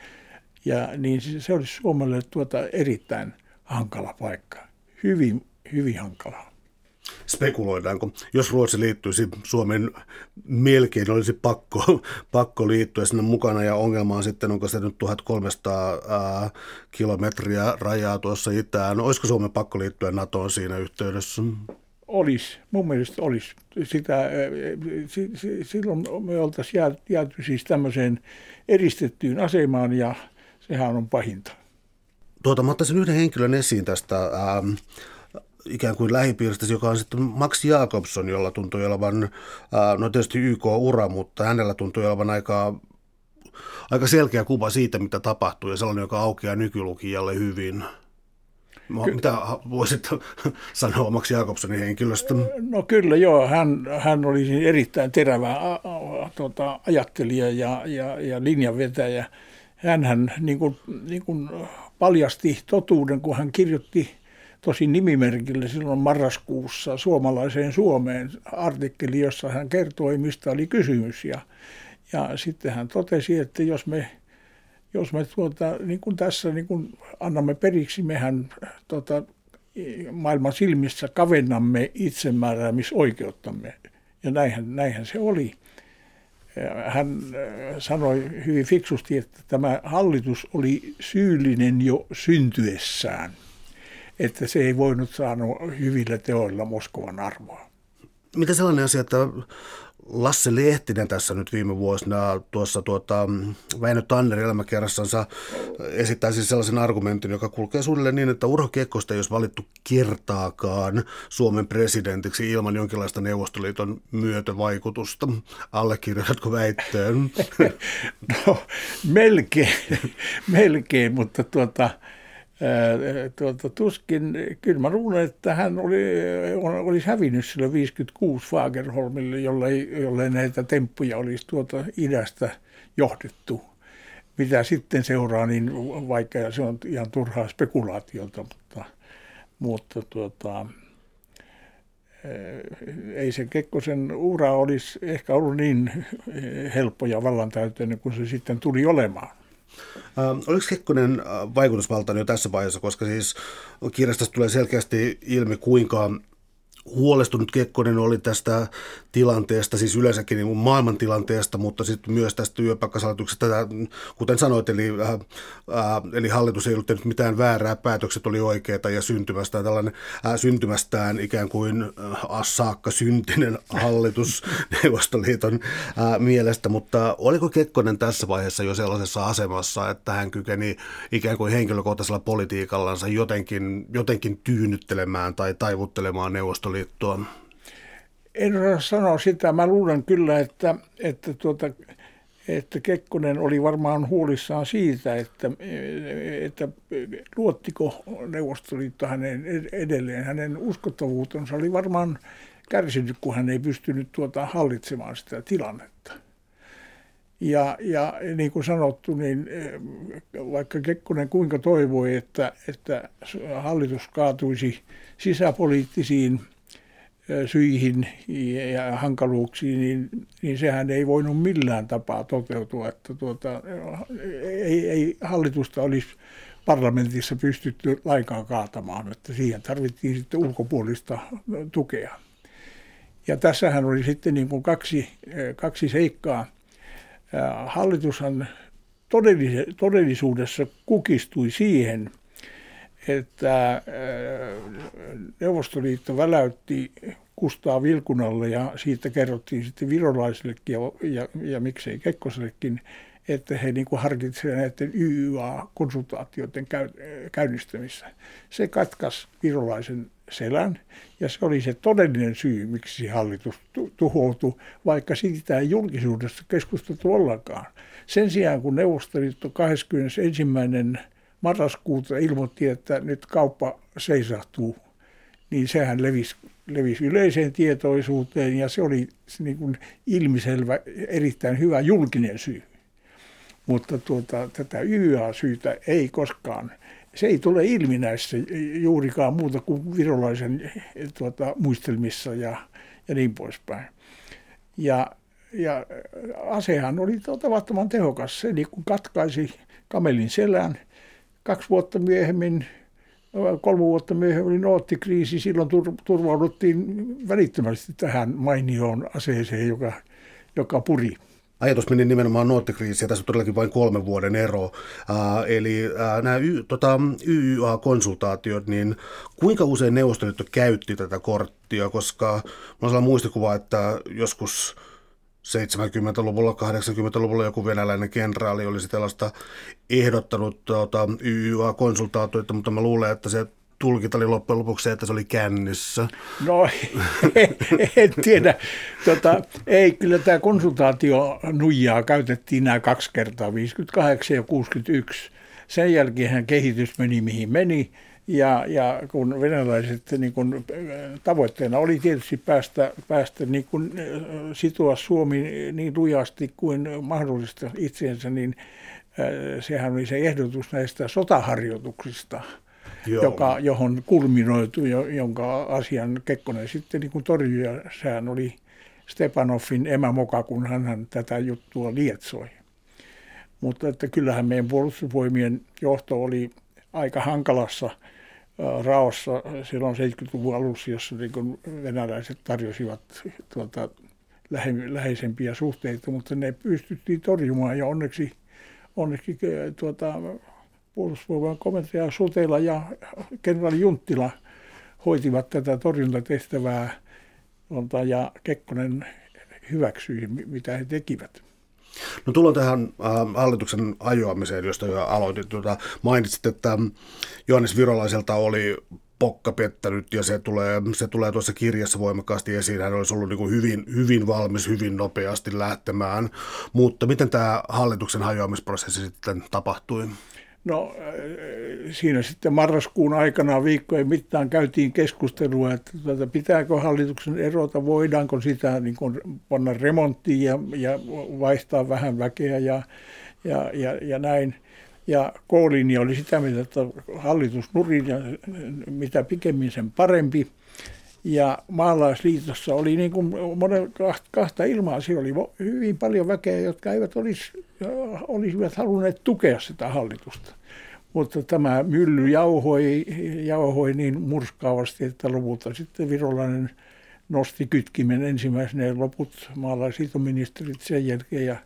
ja niin se olisi Suomelle tuota erittäin hankala paikka. Hyvin, hyvin hankala. Spekuloidaanko, jos Ruotsi liittyisi, Suomen melkein olisi pakko, pakko liittyä sinne mukana ja ongelma on sitten, onko se nyt 1300 ää, kilometriä rajaa tuossa itään. Olisiko Suomen pakko liittyä NATOon siinä yhteydessä? Olisi, mun mielestä olisi. Sitä, silloin me oltaisiin jääty siis tämmöiseen eristettyyn asemaan ja sehän on pahinta. Tuota, mä ottaisin yhden henkilön esiin tästä ähm, ikään kuin lähipiiristä, joka on sitten Max Jakobson, jolla tuntui olevan, äh, no tietysti YK-ura, mutta hänellä tuntui olevan aika, aika selkeä kuva siitä, mitä tapahtuu ja sellainen, joka aukeaa nykylukijalle hyvin. Ky- mitä voisit sanoa Max Jakobsonin henkilöstä? No kyllä joo, hän, hän oli erittäin terävä a, a, tuota, ajattelija ja, ja, ja linjanvetäjä hän niin kuin, niin kuin paljasti totuuden, kun hän kirjoitti tosi nimimerkille silloin marraskuussa suomalaiseen Suomeen artikkeli, jossa hän kertoi, mistä oli kysymys. Ja, ja sitten hän totesi, että jos me, jos me tuota, niin kuin tässä niin kuin annamme periksi, mehän tuota, maailman silmissä kavennamme itsemääräämisoikeuttamme. Ja näinhän, näinhän se oli hän äh, sanoi hyvin fiksusti, että tämä hallitus oli syyllinen jo syntyessään, että se ei voinut saada hyvillä teoilla Moskovan arvoa. Mitä sellainen asia, että Lasse Lehtinen tässä nyt viime vuosina tuossa tuota, Väinö Tanner elämäkerrassansa esittää siis sellaisen argumentin, joka kulkee suunnilleen niin, että Urho Kekkosta ei olisi valittu kertaakaan Suomen presidentiksi ilman jonkinlaista Neuvostoliiton myötävaikutusta. Allekirjoitatko väitteen? No, melkein, melkein mutta tuota, tuota, tuskin, kyllä mä luulen, että hän oli, olisi hävinnyt sillä 56 Fagerholmille, jollei, jollei näitä temppuja olisi tuota idästä johdettu. Mitä sitten seuraa, niin vaikka se on ihan turhaa spekulaatiota, mutta, mutta tuota, ei se Kekkosen ura olisi ehkä ollut niin helppo ja vallantäyteinen kuin se sitten tuli olemaan. Oliko Kekkonen vaikutusvaltainen jo tässä vaiheessa, koska siis kirjasta tulee selkeästi ilmi, kuinka huolestunut Kekkonen oli tästä tilanteesta, siis yleensäkin niin maailman tilanteesta, mutta sitten myös tästä työpaikkasalituksesta, kuten sanoit, eli, äh, äh, eli hallitus ei ollut tehnyt mitään väärää, päätökset oli oikeita ja syntymästään tällainen äh, syntymästään ikään kuin äh, saakka syntinen hallitus Neuvostoliiton äh, mielestä, mutta oliko Kekkonen tässä vaiheessa jo sellaisessa asemassa, että hän kykeni ikään kuin henkilökohtaisella politiikallansa jotenkin, jotenkin tyynnyttelemään tai taivuttelemaan Neuvostoliiton Neuvostoliittoa? En osaa sanoa sitä. Mä luulen kyllä, että, että, tuota, että Kekkonen oli varmaan huolissaan siitä, että, että luottiko Neuvostoliitto hänen edelleen. Hänen uskottavuutensa oli varmaan kärsinyt, kun hän ei pystynyt tuota hallitsemaan sitä tilannetta. Ja, ja niin kuin sanottu, niin vaikka Kekkonen kuinka toivoi, että, että hallitus kaatuisi sisäpoliittisiin syihin ja hankaluuksiin, niin, niin sehän ei voinut millään tapaa toteutua, että tuota, ei, ei hallitusta olisi parlamentissa pystytty lainkaan kaatamaan, että siihen tarvittiin sitten ulkopuolista tukea. Ja tässähän oli sitten niin kuin kaksi, kaksi seikkaa. Hallitushan todellisuudessa kukistui siihen – että äh, Neuvostoliitto väläytti Kustaa Vilkunalle ja siitä kerrottiin sitten virolaisillekin ja, ja, ja miksei Kekkosellekin, että he niin harkitsevat näiden YYA-konsultaatioiden käy, käynnistämissä. Se katkas virolaisen selän ja se oli se todellinen syy, miksi hallitus tuhoutui, vaikka siitä ei julkisuudessa keskusteltu ollenkaan. Sen sijaan kun Neuvostoliitto 21 marraskuuta ilmoitti, että nyt kauppa seisahtuu, niin sehän levisi, levisi yleiseen tietoisuuteen ja se oli niin kuin ilmiselvä, erittäin hyvä julkinen syy. Mutta tuota, tätä YA-syytä ei koskaan, se ei tule ilmi näissä juurikaan muuta kuin virolaisen tuota, muistelmissa ja, ja niin poispäin. Ja, ja asehan oli tavattoman tehokas. Se niin kuin katkaisi kamelin selän – kaksi vuotta myöhemmin, kolme vuotta myöhemmin oli noottikriisi. Silloin turvauduttiin välittömästi tähän mainioon aseeseen, joka, joka puri. Ajatus meni nimenomaan noottikriisiä. Tässä on todellakin vain kolmen vuoden ero. Äh, eli äh, nämä y, tota, YYA-konsultaatiot, niin kuinka usein Neuvostoliitto käytti tätä korttia? Koska minulla on sellainen muistikuva, että joskus – 70-luvulla, 80-luvulla joku venäläinen kenraali olisi tällaista ehdottanut tuota, YYA-konsultaatioita, mutta mä luulen, että se tulkita oli loppujen lopuksi se, että se oli kännissä. No, en tiedä. Tota, ei, kyllä tämä konsultaatio nuijaa käytettiin nämä kaksi kertaa, 58 ja 61. Sen jälkeen kehitys meni mihin meni ja, ja kun venäläiset niin kun, tavoitteena oli tietysti päästä, päästä niin kun, sitoa Suomi niin lujasti kuin mahdollista itseensä, niin sehän oli se ehdotus näistä sotaharjoituksista, joka, johon kulminoitui, jonka asian Kekkonen sitten niin kun torjui, ja sehän oli Stepanoffin emämoka, kun hän tätä juttua lietsoi. Mutta että kyllähän meidän puolustusvoimien johto oli aika hankalassa raossa silloin 70-luvun alussa, jossa niin venäläiset tarjosivat tuota, lähe, läheisempiä suhteita, mutta ne pystyttiin torjumaan ja onneksi, onneksi tuota, puolustusvoiman komentaja Sutela ja kenraali Junttila hoitivat tätä torjuntatehtävää ja Kekkonen hyväksyi, mitä he tekivät. No tullaan tähän äh, hallituksen ajoamiseen, josta jo aloitit. Tuota, mainitsit, että Johannes Virolaiselta oli pokka pettänyt ja se tulee, se tulee tuossa kirjassa voimakkaasti esiin. Hän olisi ollut niin hyvin, hyvin valmis hyvin nopeasti lähtemään. Mutta miten tämä hallituksen hajoamisprosessi sitten tapahtui? No äh, siinä sitten marraskuun aikana viikkojen mittaan käytiin keskustelua, että tuota, pitääkö hallituksen erota, voidaanko sitä niin kuin panna remonttiin ja, ja vaihtaa vähän väkeä ja, ja, ja, ja näin. Ja K-linja oli sitä mieltä, että hallitus nurin ja mitä pikemmin sen parempi. Ja maalaisliitossa oli niin kuin monen, kahta ilmaa. Siellä oli hyvin paljon väkeä, jotka eivät olisi, olisivat halunneet tukea sitä hallitusta. Mutta tämä mylly jauhoi, jauhoi niin murskaavasti, että lopulta sitten virolainen nosti kytkimen ensimmäisenä loput maalaisliitoministerit sen jälkeen. Ja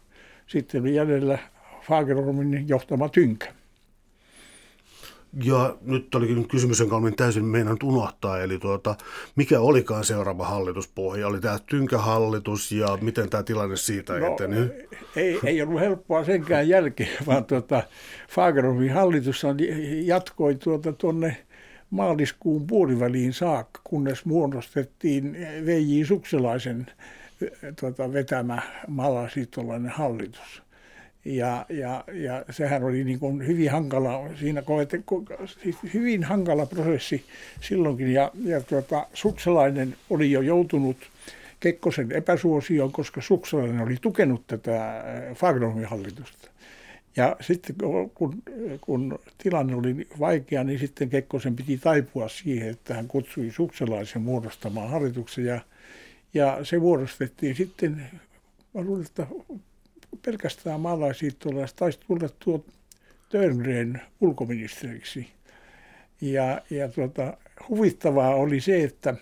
sitten oli jäljellä Fagerholmin johtama tynkä. Ja nyt olikin kysymys, jonka olin täysin meinannut unohtaa, eli tuota, mikä olikaan seuraava hallituspohja? Oli tämä tynkähallitus ja miten tämä tilanne siitä no, eteni? Ei, ei ollut helppoa senkään jälkeen, vaan tuota, Fagerholmin hallitus jatkoi tuota tuonne maaliskuun puoliväliin saakka, kunnes muodostettiin V.J. Sukselaisen tuota, vetämä maalaisliittolainen hallitus. Ja, ja, ja sehän oli niin kuin hyvin hankala, siinä koette, siis hyvin hankala prosessi silloinkin. Ja, ja tuota, Sukselainen oli jo joutunut Kekkosen epäsuosioon, koska Sukselainen oli tukenut tätä äh, Fagromin hallitusta. Ja sitten kun, kun tilanne oli vaikea, niin sitten Kekkosen piti taipua siihen, että hän kutsui Sukselaisen muodostamaan hallituksen. Ja, ja se muodostettiin sitten, mä luulen, että pelkästään maalaisliittolaiset taisi tulla tuo Törnreen ulkoministeriksi. Ja, ja tuota, huvittavaa oli se, että,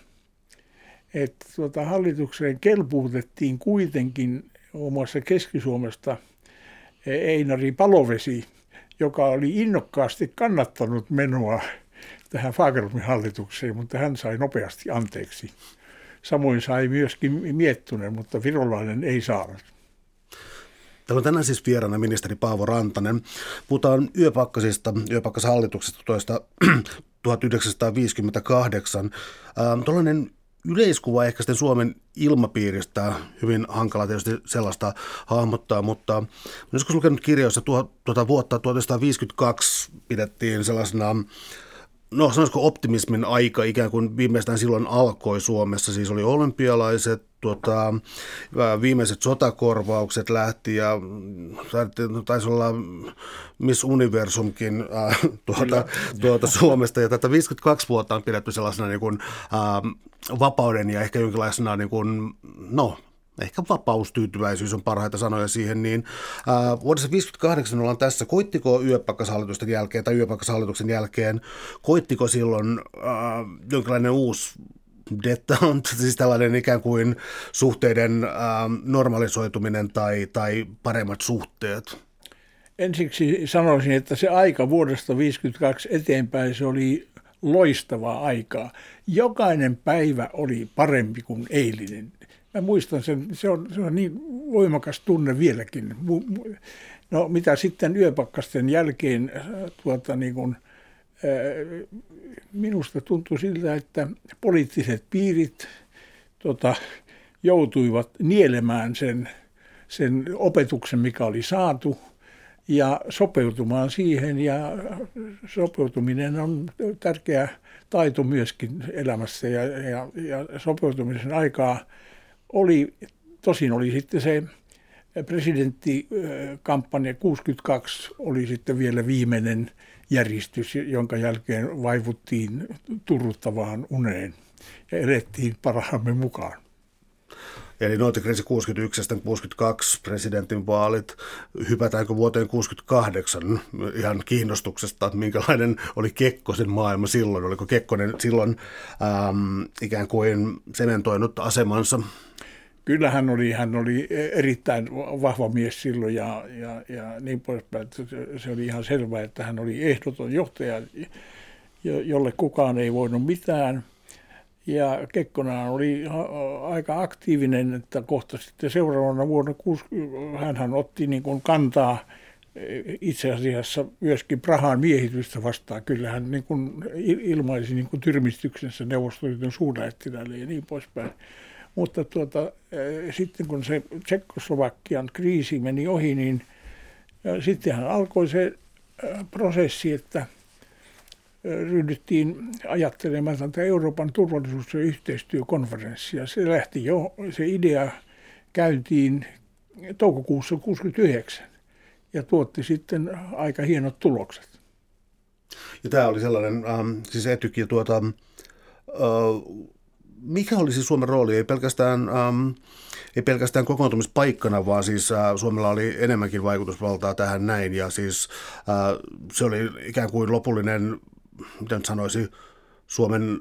että tuota, hallitukseen kelpuutettiin kuitenkin muun muassa Keski-Suomesta Einari Palovesi, joka oli innokkaasti kannattanut menoa tähän Fagerholmin hallitukseen, mutta hän sai nopeasti anteeksi. Samoin sai myöskin Miettunen, mutta virolainen ei saanut. Täällä on tänään siis vieraana ministeri Paavo Rantanen. Puhutaan yöpakkasista, yöpakkashallituksesta 1958. Ähm, tuollainen yleiskuva ehkä sitten Suomen ilmapiiristä, hyvin hankala tietysti sellaista hahmottaa, mutta joskus lukenut kirjoissa tuota vuotta 1952 pidettiin sellaisena no sanoisiko optimismin aika ikään kuin viimeistään silloin alkoi Suomessa. Siis oli olympialaiset, tuota, viimeiset sotakorvaukset lähti ja taisi olla Miss Universumkin äh, tuota, tuota Suomesta. Ja tätä 52 vuotta on pidetty sellaisena niin kuin, äh, vapauden ja ehkä jonkinlaisena niin kuin, no, ehkä vapaustyytyväisyys on parhaita sanoja siihen, niin ää, vuodessa 58 ollaan tässä. Koittiko yöpakkashallitusten jälkeen tai yöpakkashallituksen jälkeen, koittiko silloin ää, jonkinlainen uusi detente, siis tällainen ikään kuin suhteiden ää, normalisoituminen tai, tai paremmat suhteet? Ensiksi sanoisin, että se aika vuodesta 1952 eteenpäin, se oli loistavaa aikaa. Jokainen päivä oli parempi kuin eilinen. Mä muistan sen, se on, se on niin voimakas tunne vieläkin. No mitä sitten yöpakkasten jälkeen äh, tuota, niin äh, minusta tuntui siltä, että poliittiset piirit tota, joutuivat nielemään sen, sen opetuksen, mikä oli saatu, ja sopeutumaan siihen. Ja sopeutuminen on tärkeä taito myöskin elämässä, ja, ja, ja sopeutumisen aikaa – oli, tosin oli sitten se presidenttikampanja 62 oli sitten vielä viimeinen järjestys, jonka jälkeen vaivuttiin turruttavaan uneen ja elettiin parhaamme mukaan. Eli kriisi 61 ja 62 presidentin vaalit. Hypätäänkö vuoteen 68 ihan kiinnostuksesta, että minkälainen oli Kekkosen maailma silloin? Oliko Kekkonen silloin ähm, ikään kuin sementoinut asemansa kyllä hän oli, hän oli erittäin vahva mies silloin ja, ja, ja niin poispäin. Se oli ihan selvää, että hän oli ehdoton johtaja, jolle kukaan ei voinut mitään. Ja Kekkonen oli aika aktiivinen, että kohta sitten seuraavana vuonna hän otti niin kuin kantaa itse asiassa myöskin Prahan miehitystä vastaan. Kyllä hän niin kuin ilmaisi niin kuin tyrmistyksensä Neuvostoliiton suurlähettiläälle ja niin poispäin. Mutta tuota, sitten kun se Tsekkoslovakian kriisi meni ohi, niin sittenhän alkoi se prosessi, että ryhdyttiin ajattelemaan tätä Euroopan turvallisuus- ja yhteistyökonferenssia. Se lähti jo, se idea käyntiin toukokuussa 1969 ja tuotti sitten aika hienot tulokset. Ja tämä oli sellainen, ähm, siis Etyk ja tuota, äh, mikä olisi Suomen rooli? Ei pelkästään, ähm, ei pelkästään kokoontumispaikkana, vaan siis äh, Suomella oli enemmänkin vaikutusvaltaa tähän näin. Ja siis äh, se oli ikään kuin lopullinen, miten sanoisi, Suomen,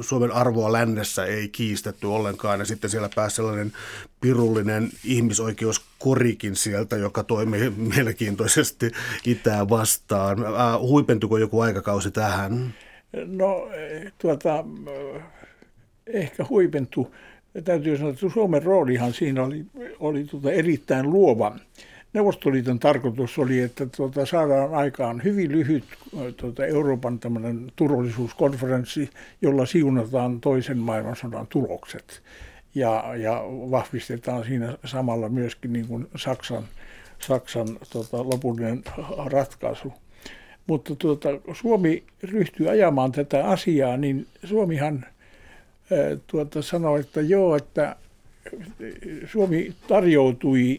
Suomen arvoa lännessä ei kiistetty ollenkaan. Ja sitten siellä pääsi sellainen pirullinen ihmisoikeuskorikin sieltä, joka toimi mielenkiintoisesti itää vastaan. Huipentuko joku aikakausi tähän? No tuota, ehkä huipentui. Täytyy sanoa, että Suomen roolihan siinä oli, oli tuota erittäin luova. Neuvostoliiton tarkoitus oli, että tuota, saadaan aikaan hyvin lyhyt tuota, Euroopan turvallisuuskonferenssi, jolla siunataan toisen maailmansodan tulokset. Ja, ja vahvistetaan siinä samalla myöskin niin kuin Saksan, Saksan tuota, lopullinen ratkaisu. Mutta tuota, Suomi ryhtyi ajamaan tätä asiaa, niin Suomihan tuota, sanoi, että joo, että Suomi tarjoutui,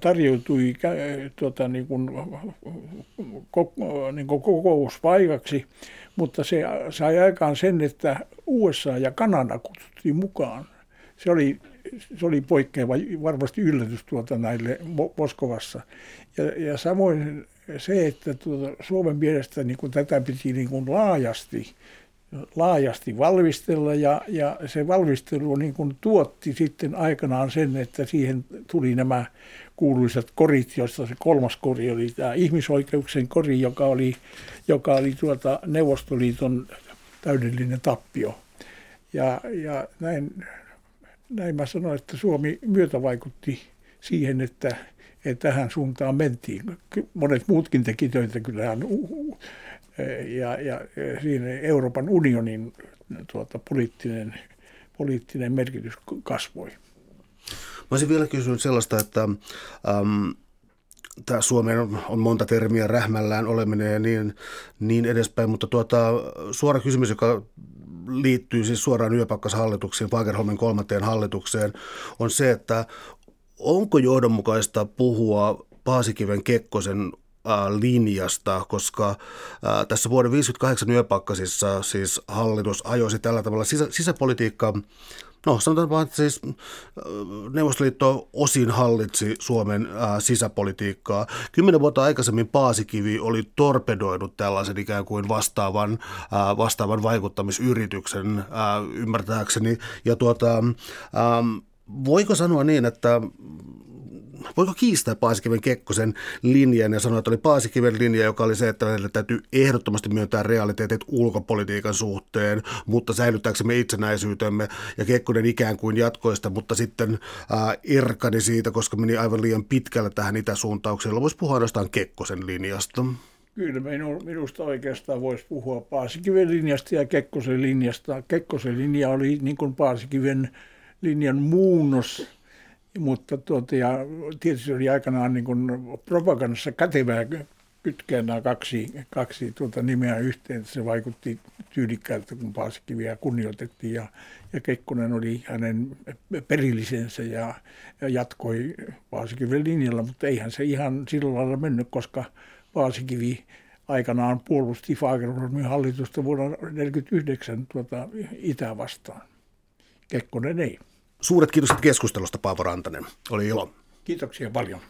tarjoutui tuota, niin kuin, niin kuin kokouspaikaksi, mutta se sai aikaan sen, että USA ja Kanada kutsuttiin mukaan. Se oli, se oli poikkeava, varmasti yllätys tuota näille Moskovassa. Ja, ja samoin se, että tuota, Suomen mielestä niin kuin tätä piti niin kuin laajasti laajasti valmistella ja, ja se valmistelu niin kuin tuotti sitten aikanaan sen, että siihen tuli nämä kuuluisat korit, joista se kolmas kori oli tämä ihmisoikeuksien kori, joka oli, joka oli tuota Neuvostoliiton täydellinen tappio. Ja, ja näin, näin mä sanoin, että Suomi myötävaikutti siihen, että, että tähän suuntaan mentiin. Monet muutkin teki töitä, kyllähän ja, ja siinä Euroopan unionin tuota, poliittinen, poliittinen merkitys kasvoi. Mä olisin vielä kysynyt sellaista, että ähm, tämä Suomen on monta termiä rähmällään oleminen ja niin, niin edespäin, mutta tuota, suora kysymys, joka liittyy siis suoraan yöpakkashallituksiin, Fagerholmin kolmanteen hallitukseen, on se, että onko johdonmukaista puhua Paasikiven Kekkosen linjasta, koska tässä vuoden 58 yöpakkasissa siis hallitus ajoisi tällä tavalla sisä, sisäpolitiikkaa No sanotaan vaan, että siis Neuvostoliitto osin hallitsi Suomen sisäpolitiikkaa. Kymmenen vuotta aikaisemmin Paasikivi oli torpedoinut tällaisen ikään kuin vastaavan, vastaavan vaikuttamisyrityksen ää, ymmärtääkseni. Ja tuota, ää, voiko sanoa niin, että voiko kiistää Paasikiven Kekkosen linjan ja sanoa, että oli Paasikiven linja, joka oli se, että meillä täytyy ehdottomasti myöntää realiteetit ulkopolitiikan suhteen, mutta säilyttääksemme itsenäisyytemme ja Kekkonen ikään kuin jatkoista, mutta sitten äh, erkani siitä, koska meni aivan liian pitkälle tähän itäsuuntaukseen. Voisi puhua ainoastaan Kekkosen linjasta. Kyllä minusta oikeastaan voisi puhua Paasikiven linjasta ja Kekkosen linjasta. Kekkosen linja oli niin kuin Paasikiven linjan muunnos mutta tuota, ja tietysti oli aikanaan niin propagandassa kätevää kytkeä nämä kaksi, kaksi tuota nimeä yhteen. Se vaikutti tyylikkäältä, kun Paasikiviä kunnioitettiin ja, ja Kekkonen oli hänen perillisensä ja, ja jatkoi Paasikiven linjalla, mutta eihän se ihan sillä lailla mennyt, koska Paasikivi aikanaan puolusti Fagerholmin hallitusta vuonna 1949 tuota, Itä vastaan. Kekkonen ei. Suuret kiitokset keskustelusta, Paavo Rantanen. Oli ilo. Kiitoksia paljon.